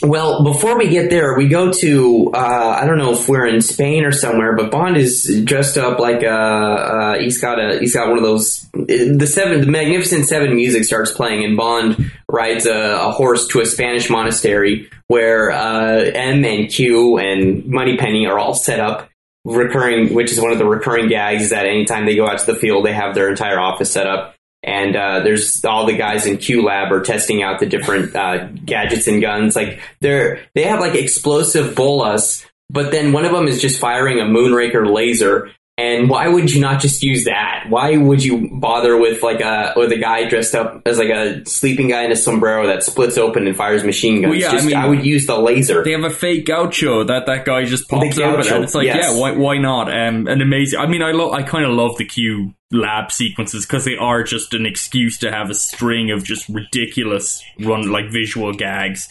Well, before we get there, we go to uh, I don't know if we're in Spain or somewhere, but Bond is dressed up like a uh, he's got a he's got one of those the seven the Magnificent Seven music starts playing, and Bond rides a, a horse to a Spanish monastery where uh, M and Q and Moneypenny are all set up. Recurring, which is one of the recurring gags, is that anytime they go out to the field, they have their entire office set up and uh, there's all the guys in Q Lab are testing out the different uh, gadgets and guns. Like they're they have like explosive bolas, but then one of them is just firing a Moonraker laser. And why would you not just use that? Why would you bother with like a with a guy dressed up as like a sleeping guy in a sombrero that splits open and fires machine guns? Well, yeah, I mean- I would use the laser. They have a fake gaucho that that guy just pops The open, and it's like, yes. yeah, why why not? Um, an amazing. I mean, I lo- I kind of love the Q lab sequences because they are just an excuse to have a string of just ridiculous run like visual gags.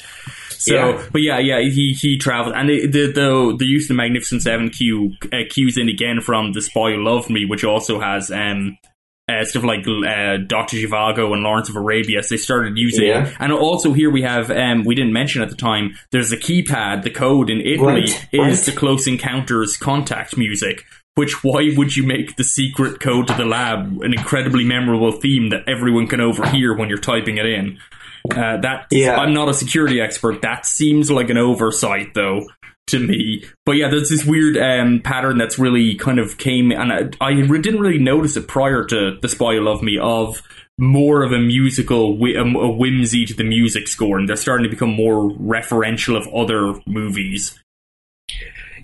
So, Yeah. but yeah, yeah, he he travels, and the the the, use of the Magnificent Seven Q uh, cues in again from The Spy Who Loved Me, which also has um. Uh, stuff like uh, Doctor Zhivago and Lawrence of Arabia, so they started using, Yeah. and also here we have um, we didn't mention at the time. There's a keypad. The code in Italy Right, is right. the Close Encounters contact music, Which why would you make the secret code to the lab an incredibly memorable theme that everyone can overhear when you're typing it in? Uh, that Yeah. I'm not a security expert. That seems like an oversight, though, to me. But yeah, there's this weird um, pattern that's really kind of came, and I, I didn't really notice it prior to The Spy Who Loved Me of more of a musical, a whimsy to the music score, and they're starting to become more referential of other movies.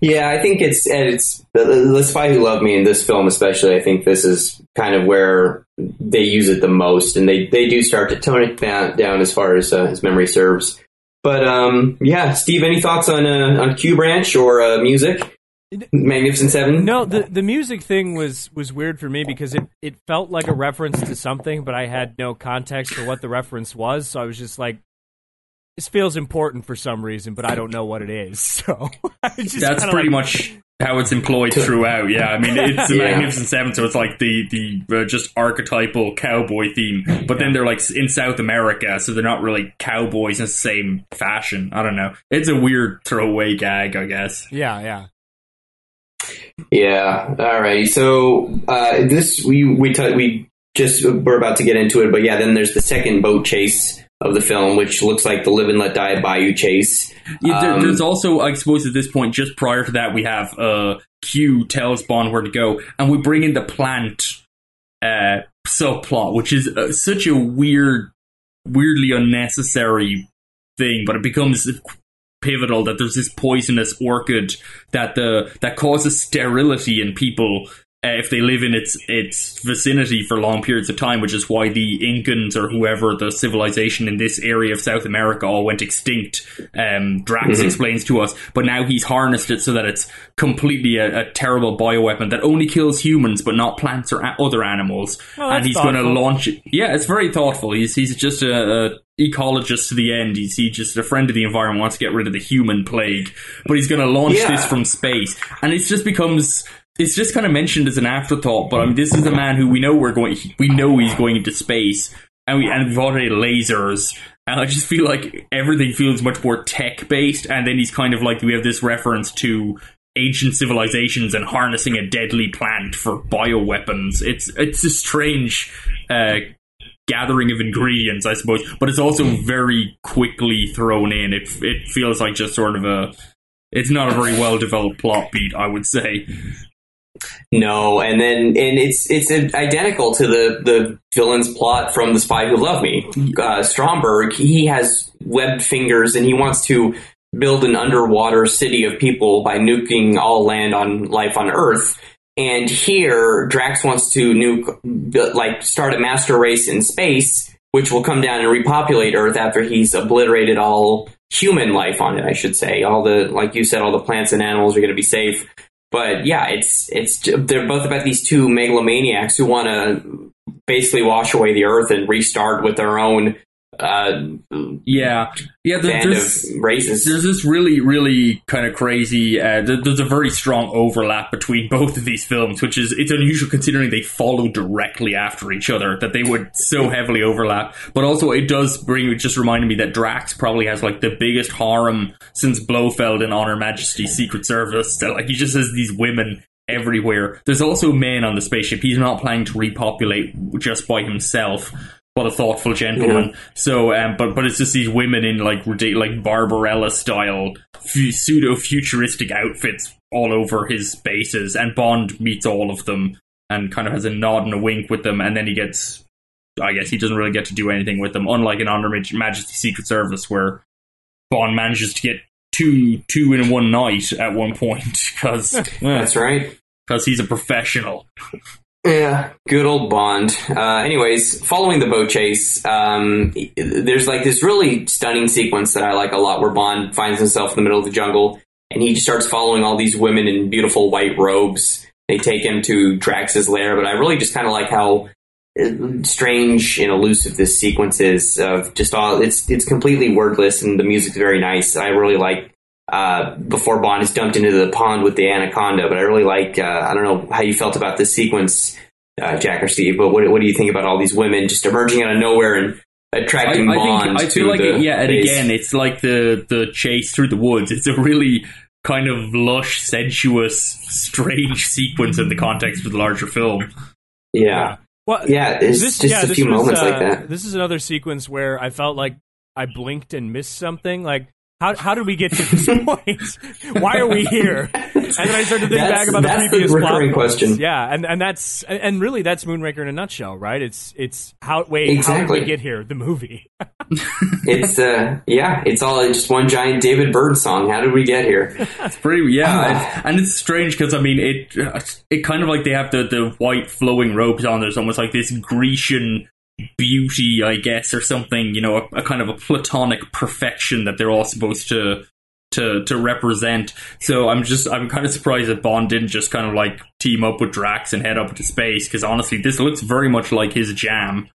Yeah, I think it's it's the, the Spy Who Loved Me in this film, especially. I think this is kind of where they use it the most, and they they do start to tone it down, as far as uh, his memory serves. But um, yeah, Steve, any thoughts on uh, on Q Branch or uh, music? Magnificent Seven. No, the the music thing was was weird for me because it it felt like a reference to something, but I had no context for what the reference was, so I was just like. This feels important for some reason, but I don't know what it is. [laughs] So just That's pretty like- much how it's employed throughout. Yeah, I mean it's [laughs] a Yeah. Magnificent Seven, so it's like the the uh, just archetypal cowboy theme. But then they're like in South America, so they're not really cowboys in the same fashion. I don't know. It's a weird throwaway gag, I guess. Yeah, yeah. Yeah. All right. So uh, this we we t- we just we're about to get into it, but yeah. Then there's the second boat chase of the film, which looks like the live and let die bayou chase. Yeah, there, Um, there's also, I suppose, at this point, just prior to that, we have uh, Q tells Bond where to go, and we bring in the plant uh, subplot, which is uh, such a weird, weirdly unnecessary thing, but it becomes pivotal that there's this poisonous orchid that the that causes sterility in people uh, if they live in its its vicinity for long periods of time, which is why the Incans or whoever the civilization in this area of South America all went extinct. Um, Drax Mhm. explains to us, but now he's harnessed it so that it's completely a, a terrible bioweapon that only kills humans but not plants or a- other animals. Oh, and he's going to launch it. Yeah, it's very thoughtful. He's he's just a, a ecologist to the end. He's he just a friend of the environment. Wants to get rid of the human plague, but he's going to launch Yeah. this from space, and it just becomes. It's just kind of mentioned as an afterthought, but I mean, this is a man who we know we're going. We know he's going into space, and we and we've already lasers. And I just feel like everything feels much more tech based, and then he's kind of like we have this reference to ancient civilizations and harnessing a deadly plant for bioweapons. It's it's a strange uh, gathering of ingredients, I suppose, but it's also very quickly thrown in. It it feels like just sort of a. It's not a very well developed plot beat, I would say. No, and then and it's it's identical to the the villain's plot from The Spy Who Loved Me. Uh, Stromberg he has webbed fingers and he wants to build an underwater city of people by nuking all land on life on Earth. And here, Drax wants to nuke, like, start a master race in space, which will come down and repopulate Earth after he's obliterated all human life on it. I should say, all the, like you said, all the plants and animals are going to be safe. But yeah, it's it's they're both about these two megalomaniacs who want to basically wash away the Earth and restart with their own uh, Yeah, yeah. There, there's races. there's this really, really kind of crazy. Uh, there- there's a very strong overlap between [laughs] both of these films, which is it's unusual considering they follow directly after each other. That they would so heavily overlap, but also it does bring. It just reminded me that Drax probably has like the biggest harem since Blofeld in On Her Majesty's Secret Service. That like he just has these women everywhere. There's also men on the spaceship. He's not planning to repopulate just by himself. What a thoughtful gentleman. So, um, but but it's just these women in like like Barbarella style f- pseudo futuristic outfits all over his bases, and Bond meets all of them and kind of has a nod and a wink with them, and then he gets. I guess he doesn't really get to do anything with them, unlike in On Her Maj- Majesty Secret Service, where Bond manages to get two two in one night at one point [laughs] because That's right. [laughs] because he's a professional. Yeah, good old Bond. Uh, anyways, following the boat chase, um, there's like this really stunning sequence that I like a lot where Bond finds himself in the middle of the jungle and he starts following all these women in beautiful white robes. They take him to Drax's lair, but I really just kind of like how uh, strange and elusive this sequence is of just all it's it's completely wordless and the music's very nice. I really like uh, before Bond is dumped into the pond with the anaconda. But I really like. Uh, I don't know how you felt about this sequence, uh, Jack or Steve. But what, what do you think about all these women just emerging out of nowhere and attracting I, I Bond think I to feel like the it, yeah, and base? again, it's like the the chase through the woods. It's a really kind of lush, sensuous, strange sequence in the context of the larger film. Yeah. Well, Yeah, there's just yeah, a few was, moments uh, like that. This is another sequence where I felt like I blinked and missed something. Like, how how did we get to this [laughs] point? Why are we here? And then I started to think That's- back about the that's the previous plot recurring points. question. Yeah, and and that's and- and really that's Moonraker in a nutshell, right? It's it's how wait how did Exactly. we get here? The movie. [laughs] It's uh, yeah, it's all just one giant David Byrne song. How did we get here? It's pretty, yeah, Ah. and it's strange because I mean, it it kind of like they have the the white flowing robes on. There's almost like this Grecian beauty, I guess, or something. You know, a, a kind of a platonic perfection that they're all supposed to to to represent. So I'm just I'm kind of surprised that Bond didn't just kind of like team up with Drax and head up to space because honestly, this looks very much like his jam.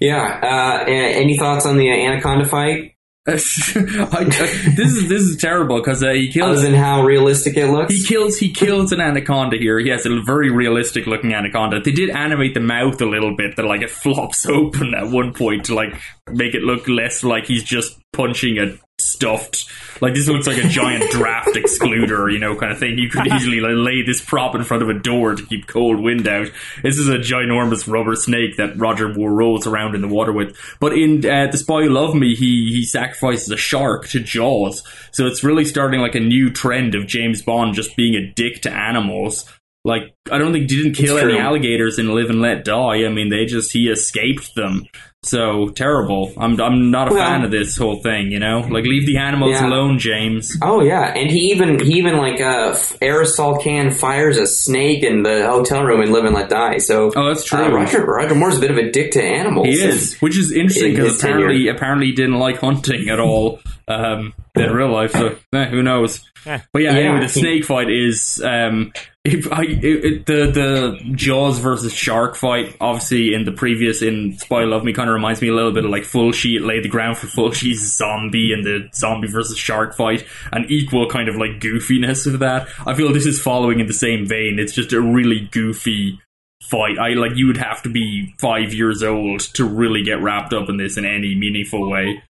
Yeah. Uh, any thoughts on the Anaconda fight? [laughs] I, I- this is this is terrible because uh, he kills Other than how realistic it looks? He kills he kills an anaconda here. He has a very realistic looking anaconda. They did animate the mouth a little bit that like it [laughs] flops open at one point to like make it look less like he's just punching a stuffed like this looks like a giant [laughs] draft excluder, you know, kind of thing. You could easily like, lay this prop in front of a door to keep cold wind out. This is a ginormous rubber snake that Roger Moore rolls around in the water with. But in uh, The Spy Who Loved Me, he he sacrifices a shark to Jaws. So it's really starting like a new trend of James Bond just being a dick to animals. Like I don't think he didn't kill any alligators in Live and Let Die. I mean, they just he escaped them. So terrible. I'm I'm not a Well- fan of this whole thing. You know, like leave the animals Yeah. alone, James. Oh yeah, and he even he even like uh, aerosol can fires a snake in the hotel room and Live and Let Die. So Oh, that's true. uh, Roger Roger Moore's a bit of a dick to animals. He is, which is interesting because his apparently, tenure. apparently, he didn't like hunting at all um, in real life. So eh, who knows? Eh. But yeah, Yeah, anyway, the snake fight is um, if I, it, it, the the Jaws versus shark fight. Obviously, in the previous in Spy Who Love Me, kind of reminds me a little bit of like Fulci, laid the ground for Fulci's zombie and the zombie versus shark fight, an equal kind of like goofiness of that. I feel this is following in the same vein. It's just a really goofy fight. I like you would have to be five years old to really get wrapped up in this in any meaningful way.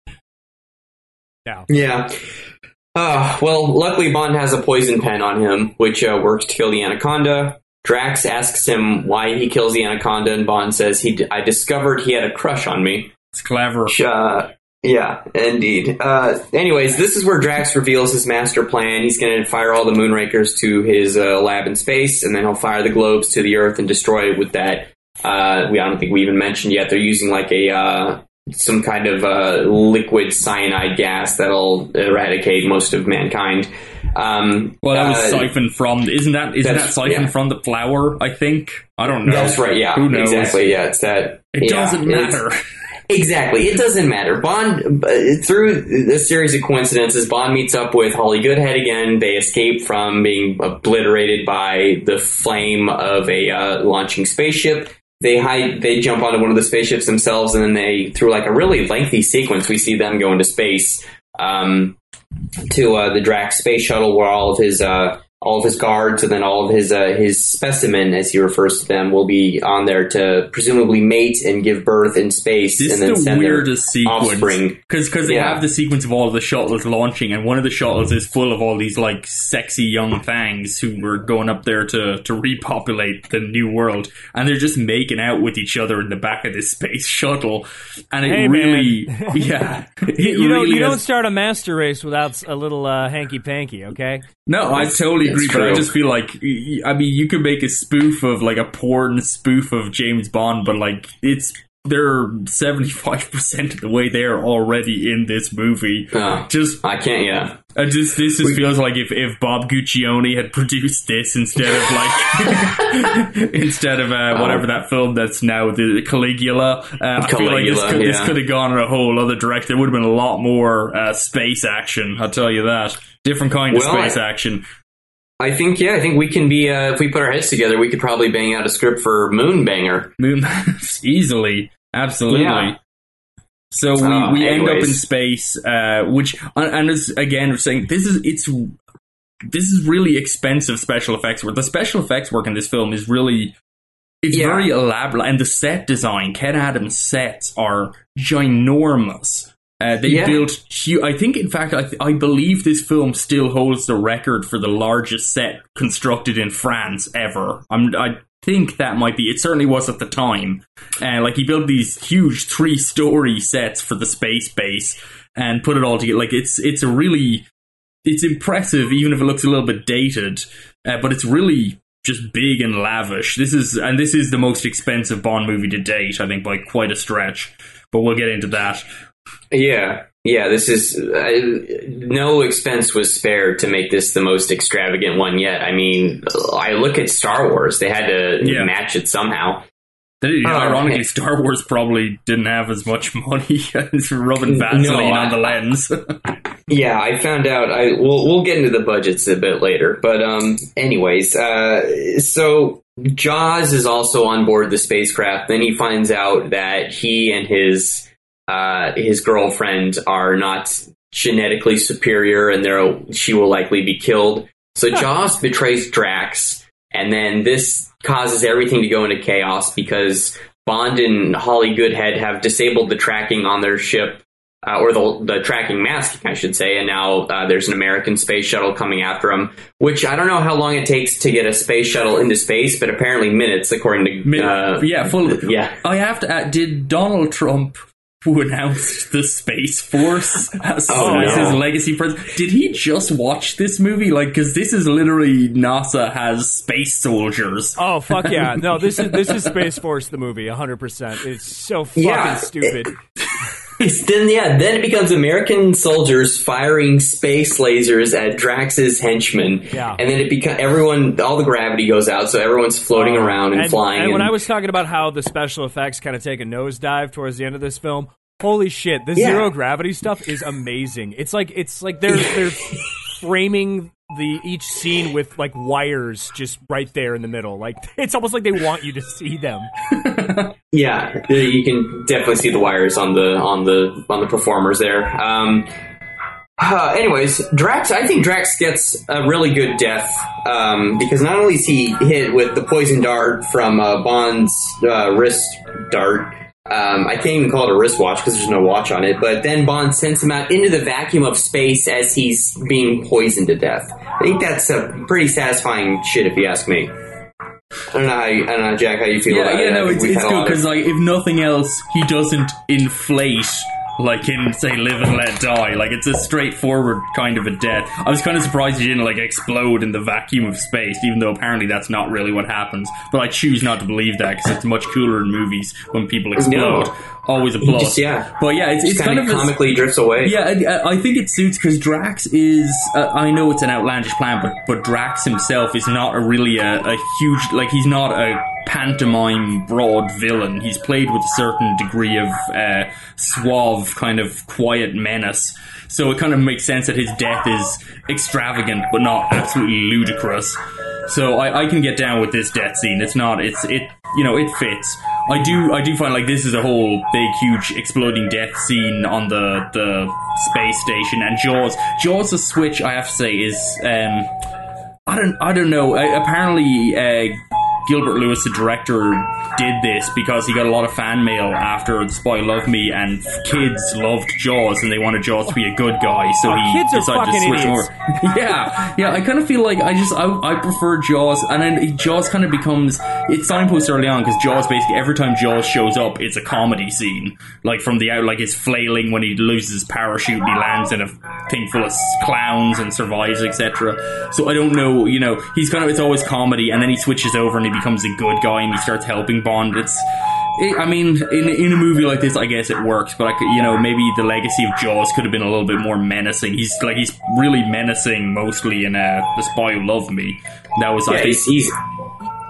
Yeah. Yeah. Uh, well, luckily Bond has a poison pen on him, which uh, works to kill the anaconda. Drax asks him why he kills the anaconda, and Bond says, "He, d- I discovered he had a crush on me." It's clever. Uh, yeah, indeed. Uh, anyways, this is where Drax reveals his master plan. He's going to fire all the Moonrakers to his uh, lab in space, and then he'll fire the globes to the Earth and destroy it with that. Uh, we I don't think we even mentioned yet. They're using like a uh, some kind of uh, liquid cyanide gas that'll eradicate most of mankind. Um, Well, that was uh, siphoned from. Isn't that isn't that siphoned yeah. from the flower? I think. I don't know. That's right. Yeah, Who knows? exactly. Yeah, it's that. It yeah, doesn't matter. Exactly. It doesn't matter. Bond, uh, through a series of coincidences, Bond meets up with Holly Goodhead again. They escape from being obliterated by the flame of a uh, launching spaceship. They hide, they jump onto one of the spaceships themselves, and then they, through like a really lengthy sequence, we see them go into space um, to uh, the Drax space shuttle, where all of his uh, all of his guards and then all of his uh, his specimen, as he refers to them, will be on there to presumably mate and give birth in space, This and then is the send their weirdest sequence offspring. because they Yeah. have the sequence of all of the shuttles launching, and one of the shuttles is full of all these like sexy young fangs who were going up there to to repopulate the new world, and they're just making out with each other in the back of this space [laughs] shuttle, and it Hey, really, [laughs] yeah, it You, you don't really you don't start a master race without a little uh, hanky panky, okay? No, I totally agree, but I just feel like I mean, you could make a spoof of like a porn spoof of James Bond, but like it's they're seventy five percent of the way there already in this movie. Uh, Just, I can't. Yeah, I just this just feels like if, if Bob Guccione had produced this instead of like [laughs] instead of uh, whatever that film that's now the Caligula. Uh, I feel like this Caligula, could, this could have gone in a whole other direction. There would have been a lot more uh, space action. I'll tell you that. Different kind Well, of space I- action. I think. Yeah, I think we can be. Uh, if we put our heads together, we could probably bang out a script for Moonbanger. Moon [laughs] easily, absolutely. Yeah. So we, Uh, we end up in space, uh, which and as again we're saying this is it's this is really expensive special effects work. The special effects work in this film is really it's Yeah. very elaborate, and the set design, Ken Adams' sets are ginormous. Uh, they Yeah. built. Hu- I think, in fact, I, I believe this film still holds the record for the largest set constructed in France ever. I'm, I think that might be. It certainly was at the time. Uh, like he built these huge three-story sets for the space base and put it all together. Like it's it's a really it's impressive, even if it looks a little bit dated. Uh, but it's really just big and lavish. This is and this is the most expensive Bond movie to date, I think, by quite a stretch. But we'll get into that. Yeah, yeah. This is uh, no expense was spared to make this the most extravagant one yet. I mean, I look at Star Wars; they had to Yeah. match it somehow. They- Oh, Ironically. [laughs] Star Wars probably didn't have as much money [laughs] as rubbing Vaseline No, on the lens. [laughs] Yeah, I found out. I we'll we'll get into the budgets a bit later, but um, anyways, uh, so Jaws is also on board the spacecraft. Then he finds out that he and his uh his girlfriend are not genetically superior, and they're she will likely be killed. So Jaws betrays Drax, and then this causes everything to go into chaos because Bond and Holly Goodhead have disabled the tracking on their ship uh, or the, the tracking masking, I should say, and now uh, there's an American space shuttle coming after him. Which I don't know how long it takes to get a space shuttle into space, but apparently minutes, according to uh, yeah, full. [laughs] yeah. I have to. add, did Donald Trump, who announced the Space Force as, Oh, as no. his legacy president, did he just watch this movie? Like, because this is literally NASA has space soldiers. Oh fuck yeah! No, this is this is [laughs] Space Force the movie, hundred percent. It's so fucking Yeah. stupid. [laughs] Then yeah, then it becomes American soldiers firing space lasers at Drax's henchmen, Yeah. and then it becomes everyone, all the gravity goes out, so everyone's floating uh, around and, flying. And when I was talking about how the special effects kind of take a nosedive towards the end of this film, holy shit, the Yeah. zero gravity stuff is amazing. It's like it's like they're they're [laughs] framing the each scene with like wires just right there in the middle. Like [laughs] it's almost like they want you to see them. [laughs] Yeah, you can definitely see the wires on the on the on the performers there. Um, uh, anyways, Drax. I think Drax gets a really good death um, because not only is he hit with the poison dart from uh, Bond's uh, wrist dart. Um, I can't even call it a wristwatch because there's no watch on it. But then Bond sends him out into the vacuum of space as he's being poisoned to death. I think that's a pretty satisfying shit, if you ask me. I don't know how you, I don't know, Jack, how you feel Yeah, about it. yeah, no, it's, it's good because like if nothing else, he doesn't inflate like in say Live and Let Die. Like it's a straightforward kind of a death. I was kind of surprised he didn't like explode in the vacuum of space, even though apparently that's not really what happens. But I choose not to believe that because it's much cooler in movies when people explode. No. Always a plus. just- yeah. but yeah, it's, it's kind, of of a- comically drifts away. yeah, I, I think it suits because Drax is. Uh, I know it's an outlandish plan, but but Drax himself is not a really a, a huge like he's not a pantomime broad villain. He's played with a certain degree of uh, suave, kind of quiet menace. So it kind of makes sense that his death is extravagant, but not absolutely ludicrous. So I, I can get down with this death scene. It's not. It's it. You know, it fits. I do. I do find like this is a whole big, huge, exploding death scene on the the space station and Jaws. Jaws' the switch, I have to say, is um, I don't. I don't know. Uh, apparently, uh, Gilbert Lewis, the director, did this because he got a lot of fan mail after The Spy Loved Me, and kids loved Jaws, and they wanted Jaws to be a good guy, so he kids decided to switch idiots. over. [laughs] yeah, yeah. I kind of feel like I just I, I prefer Jaws, and then Jaws kind of becomes it's signpost early on because Jaws basically every time Jaws shows up, it's a comedy scene, like from the out, like he's flailing when he loses his parachute and he lands in a thing full of clowns and survives, etc. So I don't know, you know, he's kind of it's always comedy, and then he switches over and he becomes a good guy and he starts helping Bond. It's it, I mean, in in a movie like this, I guess it works, but I could, you know, maybe the legacy of Jaws could have been a little bit more menacing. He's like he's really menacing, mostly in uh, The Spy Who Loved Me. That was I think he's, he's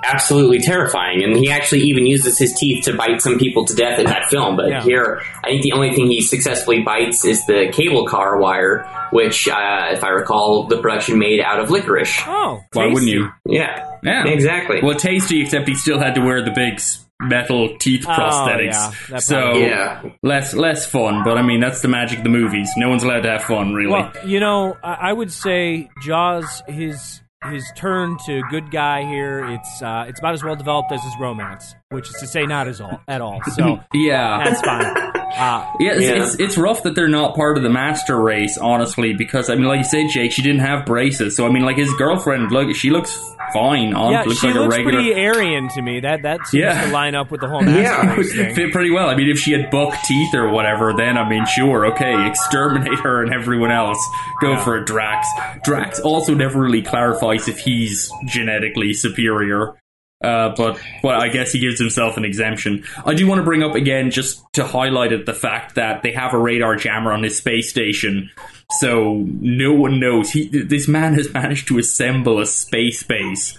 absolutely terrifying, and he actually even uses his teeth to bite some people to death in that film. But Yeah. here, I think the only thing he successfully bites is the cable car wire, which, uh, if I recall, the production made out of licorice. Oh, why wouldn't you? Yeah, Yeah, exactly. Well, tasty, except he still had to wear the big metal teeth Oh, prosthetics. yeah, so yeah, less less fun, but I mean that's the magic of the movies. No one's allowed to have fun, really. Well, you know, I I would say Jaws his his turn to good guy here. It's uh, it's about as well developed as his romance, which is to say, not as all at all. So [laughs] yeah, that's fine. Uh, Yeah, it's, Yeah. It's, it's rough that they're not part of the master race, honestly, because I mean, like you said, Jake, she didn't have braces, so I mean, like his girlfriend, look, she looks fine. On yeah, looks she like looks a regular. pretty Aryan to me. That that seems Yeah. to line up with the whole master Yeah. race thing. Fit pretty well. I mean, if she had buck teeth or whatever, then I mean, sure, okay, exterminate her and everyone else. Go for a Drax. Drax also never really clarifies if he's genetically superior. Uh, but well, I guess he gives himself an exemption. I do want to bring up again, just to highlight it, the fact that they have a radar jammer on his space station, so no one knows. He, this man has managed to assemble a space base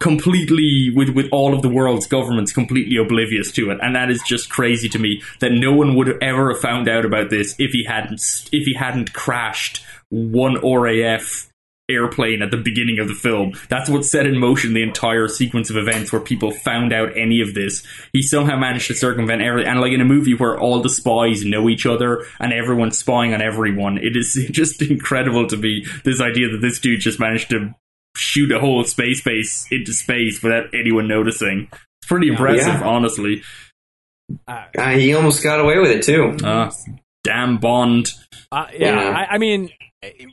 completely with with all of the world's governments completely oblivious to it and that is just crazy to me that no one would have ever have found out about this if he hadn't if he hadn't crashed one RAF airplane at the beginning of the film that's what set in motion the entire sequence of events where people found out any of this he somehow managed to circumvent everything and like in a movie where all the spies know each other and everyone's spying on everyone it is [laughs] just incredible to me this idea that this dude just managed to shoot a whole space base into space without anyone noticing. It's pretty impressive, Yeah. honestly. Uh, he almost got away with it too. Uh, damn Bond. Uh, yeah, Yeah. I, I mean,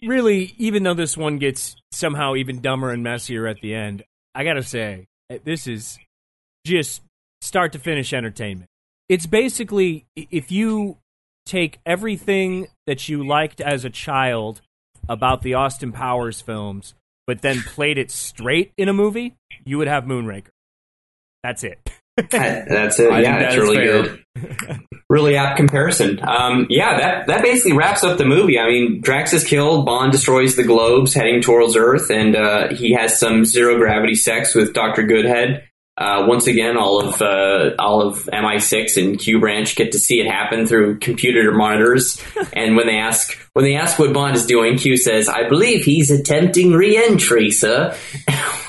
really, even though this one gets somehow even dumber and messier at the end, I gotta say, eh, this is just start to finish entertainment. It's basically if you take everything that you liked as a child about the Austin Powers films, but then played it straight in a movie, you would have Moonraker. That's it. That- [laughs] That's it. I yeah, think it's that is really fair. good. [laughs] really apt comparison. Um, yeah, that that basically wraps up the movie. I mean, Drax is killed. Bond destroys the globes, heading towards Earth, and uh, he has some zero gravity sex with Doctor Goodhead. Uh, once again, all of uh, all of MI6 and Q Branch get to see it happen through computer monitors. [laughs] and when they ask when they ask what Bond is doing, Q says, "I believe he's attempting re-entry, sir."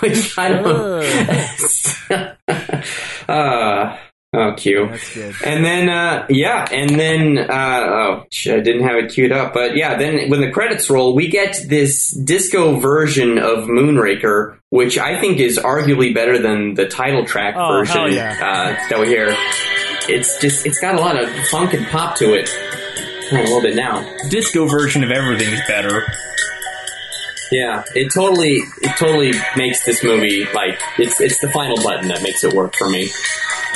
Which I don't. Uh, oh, Q. That's good. And then, uh, yeah, and then, uh, oh, shit, I didn't have it queued up, but yeah, then when the credits roll, we get this disco version of Moonraker, which I think is arguably better than the title track Oh, version yeah. uh, that we hear. It's just, it's got a lot of funk and pop to it. A little bit now. Disco version of everything is better. Yeah, it totally, it totally makes this movie like it's it's the final button that makes it work for me.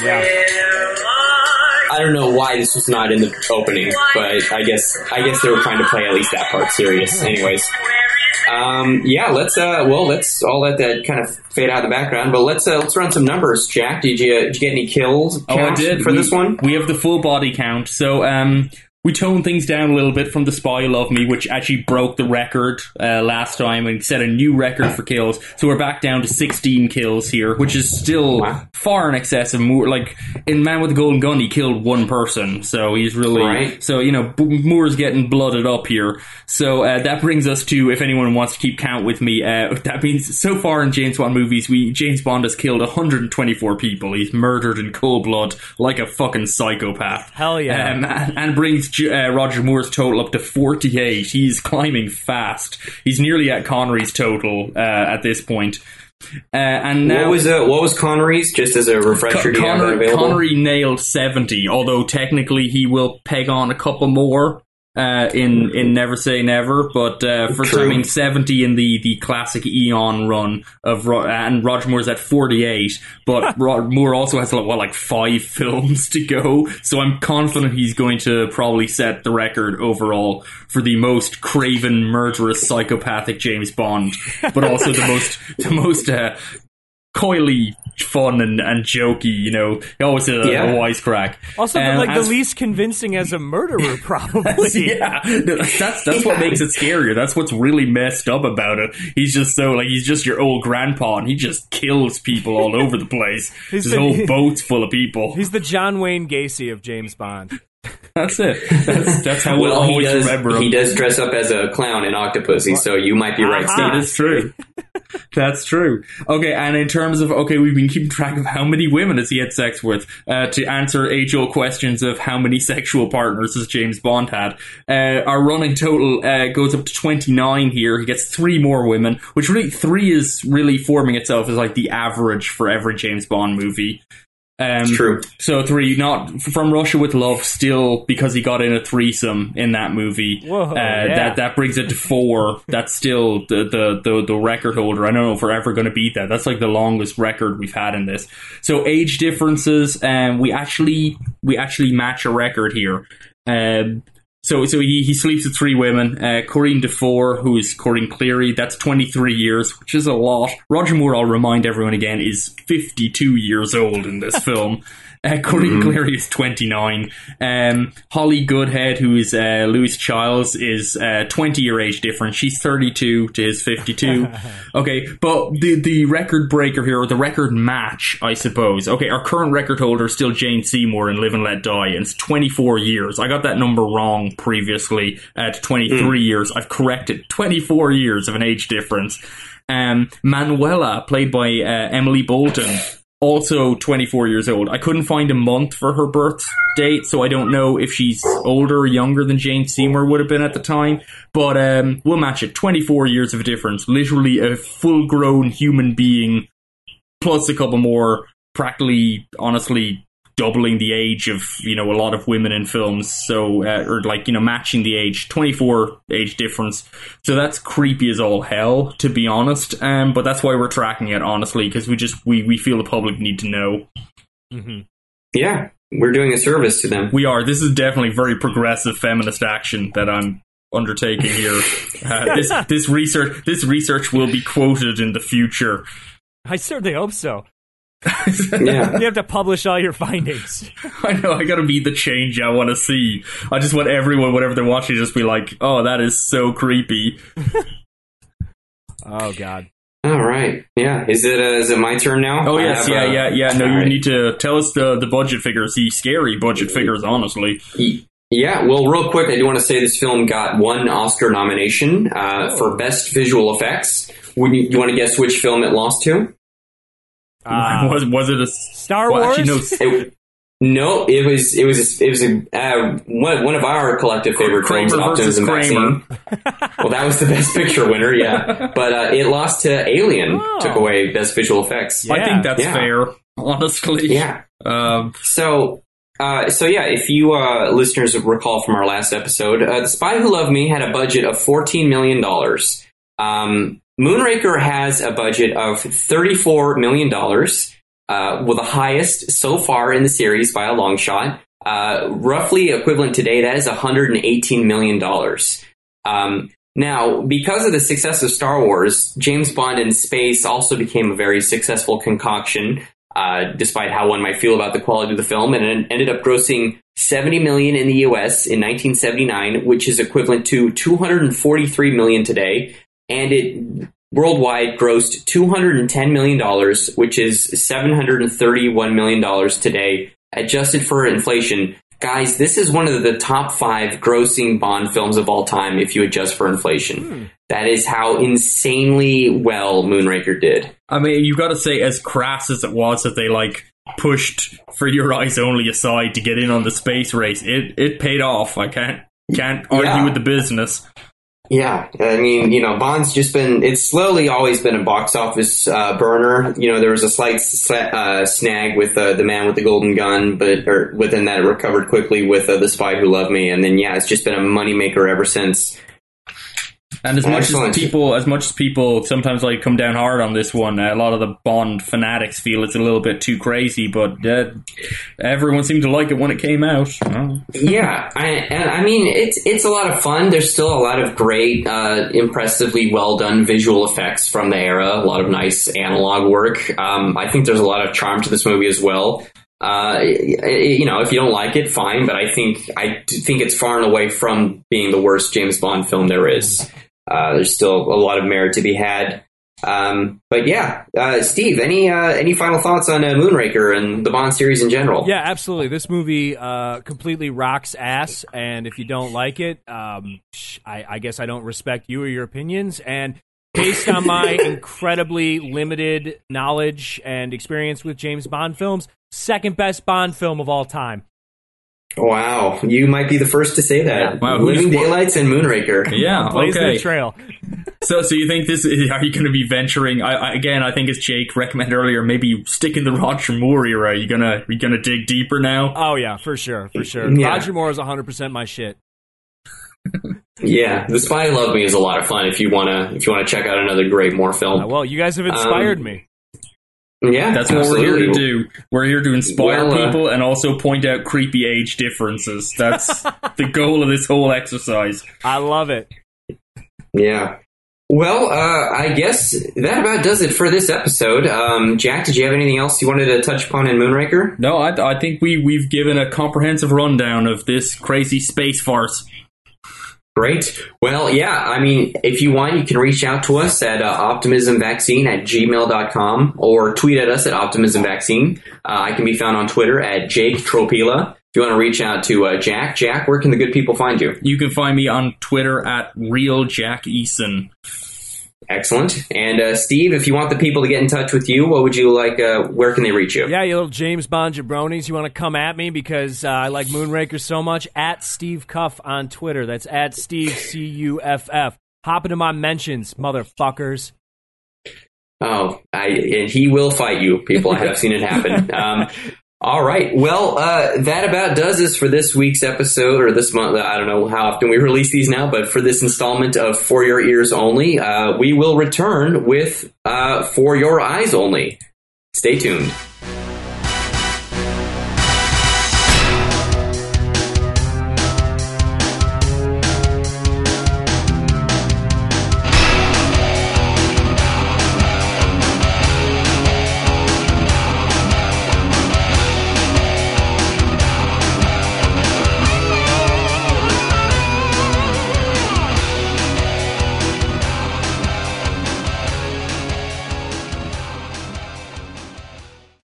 Yeah. I don't know why this was not in the opening, but I guess I guess they were trying to play at least that part serious. Anyways, um, yeah, let's uh, well, let's all let that kind of fade out of the background, but let's uh, let's run some numbers. Jack, did you did you get any kills? Oh, I did for we, this one. We have the full body count. So, um, we toned things down a little bit from the Spy Love Me, which actually broke the record uh, last time and set a new record for kills. So we're back down to 16 kills here, which is still Wow. far in excess of Moore. Like in Man with the Golden Gun, he killed one person, so he's really Right. so you know B- Moore's getting blooded up here. So uh, that brings us to if anyone wants to keep count with me, uh, [laughs] that means so far in James Bond movies, we James Bond has killed 124 people. He's murdered in cold blood like a fucking psychopath. Hell yeah. Um, and, and brings J- uh, Roger Moore's total up to 48. He's climbing fast. He's nearly at Connery's total uh, at this point. Uh, and now what was uh, what was Connery's? Just as a refresher, do you have that Connery. Connery nailed 70, although technically he will peg on a couple more uh, in in Never Say Never. But uh, for True. timing 70 in the, the classic Eon run of Ro- and Roger Moore's at 48, but [laughs] Ro- Moore also has like, what like five [laughs] films to go. So I'm confident he's going to probably set the record overall for the most craven, murderous, psychopathic James Bond, but also the most the most. Uh, coyly fun and, and jokey, you know. He always a, Yeah. a wisecrack. Also, Um, like as- the least convincing as a murderer, [laughs] probably. [laughs] yeah, that's that's what makes it scarier. That's what's really messed up about it. He's just so like he's just your old grandpa, and he just kills people all over the place. [laughs] He's His the- whole boat's full of people. He's the John Wayne Gacy of James Bond. That's it. That's, that's how [laughs] we'll he always does. remember him. He does dress up as a clown in Octopussy, so you might be right. That is true. That's true. Okay, and in terms of okay, we've been keeping track of how many women has he had sex with uh, to answer age-old questions of how many sexual partners has James Bond had. Uh, our running total uh, goes up to twenty-nine here. He gets three more women, which really three is really forming itself as like the average for every James Bond movie. Um, It's true. So three, not from Russia with Love, still because he got in a threesome in that movie. Whoa, uh, yeah. That that brings it to four. That's still the, the the the record holder. I don't know if we're ever going to beat that. That's like the longest record we've had in this. So age differences, um, we actually we actually match a record here. Um, so so he, he sleeps with three women. Uh, Corinne Dufour, who is Corinne Cléry, that's 23 years, which is a lot. Roger Moore, I'll remind everyone again, is 52 years old in this [laughs] film. Uh, Corinne Cléry is 29. Um, Holly Goodhead, who is uh, Lois Chiles, is uh, 20 year age difference. She's 32 to his 52. [laughs] okay, but the the record breaker here, or the record match, I suppose. Okay, our current record holder is still Jane Seymour in Live and Let Die, and it's 24 years. I got that number wrong previously at 23 years. I've corrected 24 years of an age difference. Um, Manuela, played by uh, Emily Bolton, also 24 years old. I couldn't find a month for her birth date, so I don't know if she's older or younger than Jane Seymour would have been at the time. But um, we'll match it. 24 years of difference. Literally a full grown human being, plus a couple more, practically, honestly, doubling the age of you know a lot of women in films. So uh, or like you know matching the age 24 age difference. So that's creepy as all hell to be honest. Um but that's why we're tracking it honestly because we just we we feel the public need to know. Hmm Yeah, we're doing a service to them. we are. This is definitely very progressive feminist action that i'm undertaking here. [laughs] Uh, this this research this research will be quoted in the future. I certainly hope so. Yeah. [laughs] You have to publish all your findings. I know I gotta be the change I want to see. I just want everyone, whatever they're watching, to just be like, "Oh, that is so creepy." [laughs] Oh God. All right. Yeah. Is it uh, is it my turn now? Oh I yes, yeah, uh, yeah, yeah. No, all you right. need to tell us the the budget figures, the scary budget figures. Honestly, Yeah, well, real quick, I do want to say this film got one Oscar nomination uh, Oh. for Best Visual Effects. Would you, you want to guess which film it lost to? [laughs] Uh, was was it a Star well, Wars. Actually, no, It, no, it was it was it was a, uh, one one of our collective favorite Kramer films, versus Optimism Kramer. Vaccine. [laughs] well, that was the Best Picture winner, yeah. [laughs] But uh, it lost to Alien. Oh. Took away Best Visual Effects. I think that's Yeah. fair. Honestly, Yeah. Um, So, uh, so yeah, if you uh, listeners recall from our last episode, uh, The Spy Who Loved Me had a budget of $14 million. Um, Moonraker has a budget of $34 million, uh, with the highest so far in the series by a long shot. Uh, roughly equivalent today, that is $118 million. Um, now, because of the success of Star Wars, James Bond in space also became a very successful concoction uh, despite how one might feel about the quality of the film, and it ended up grossing 70 million in the U.S. in 1979, which is equivalent to 243 million today, and it worldwide grossed 210 million dollars, which is 731 million dollars today, adjusted for inflation. Guys, this is one of the top five grossing Bond films of all time if you adjust for inflation. Hmm. That is how insanely well Moonraker did. I mean, you got to say, as crass as it was that they like pushed for your eyes only aside to get in on the space race, it it paid off. I can't can't argue Yeah. with the business. Yeah, I mean, you know, Bond's just been, it's slowly always been a box office uh, burner. You know, there was a slight uh, snag with uh, The Man with the Golden Gun, but or within that it recovered quickly with uh, The Spy Who Loved Me. And then, yeah, it's just been a moneymaker ever since. And as much Excellent. as people, as much as people sometimes like come down hard on this one, a lot of the Bond fanatics feel it's a little bit too crazy. But uh, everyone seemed to like it when it came out. Oh. yeah, I, and I mean, it's it's a lot of fun. There's still a lot of great, uh, impressively well done visual effects from the era. A lot of nice analog work. Um, I think there's a lot of charm to this movie as well. Uh, you know, if you don't like it, fine. But I think I think it's far and away from being the worst James Bond film there is. Uh, there's still a lot of merit to be had. Um, but yeah, uh, Steve, any uh, any final thoughts on uh, Moonraker and the Bond series in general? Yeah, absolutely. This movie uh, completely rocks ass, and if you don't like it, um, I, I guess I don't respect you or your opinions. And based on my incredibly limited knowledge and experience with James Bond films, second best Bond film of all time. Wow, you might be the first to say that. Wow, Living Daylights and Moonraker. Yeah, Blazing okay. the trail. So, so you think this? Is, [laughs] are you going to be venturing? I, I, again, I think as Jake recommended earlier, maybe stick in the Roger Moore era. Are you gonna, are you gonna dig deeper now? Oh yeah, for sure, for sure. Yeah. Roger Moore is 100 percent my shit. Yeah, The Spy Who Loved Me is a lot of fun if you wanna if you wanna check out another great Moore film. Uh, well, you guys have inspired Um, me. yeah, That's what we're here to do. We're here to inspire Well, uh, people and also point out creepy age differences. That's [laughs] the goal of this whole exercise. I love it. Yeah. Well, uh, I guess that about does it for this episode. Um, Jack, did you have anything else you wanted to touch upon in Moonraker? No, I, I think we we've given a comprehensive rundown of this crazy space farce. Great. Well, yeah, I mean, if you want, you can reach out to us at uh, optimismvaccine at gmail.com or tweet at us at optimismvaccine. Uh, I can be found on Twitter at Jake Tropila. If you want to reach out to uh, Jack, Jack, where can the good people find you? You can find me on Twitter at real Jack Eason. Excellent. And uh, Steve, if you want the people to get in touch with you, what would you like? Uh, where can they reach you? Yeah, you little James Bond jabronis, you want to come at me because uh, I like Moonraker so much? At Steve Cuff on Twitter. That's at Steve C U F F. Hop into my mentions, motherfuckers. Oh, I, and he will fight you, people. I have seen it happen. [laughs] Um, all right. Well, uh, that about does this for this week's episode, or this month. I don't know how often we release these now, but for this installment of For Your Ears Only, uh, we will return with uh, For Your Eyes Only. Stay tuned.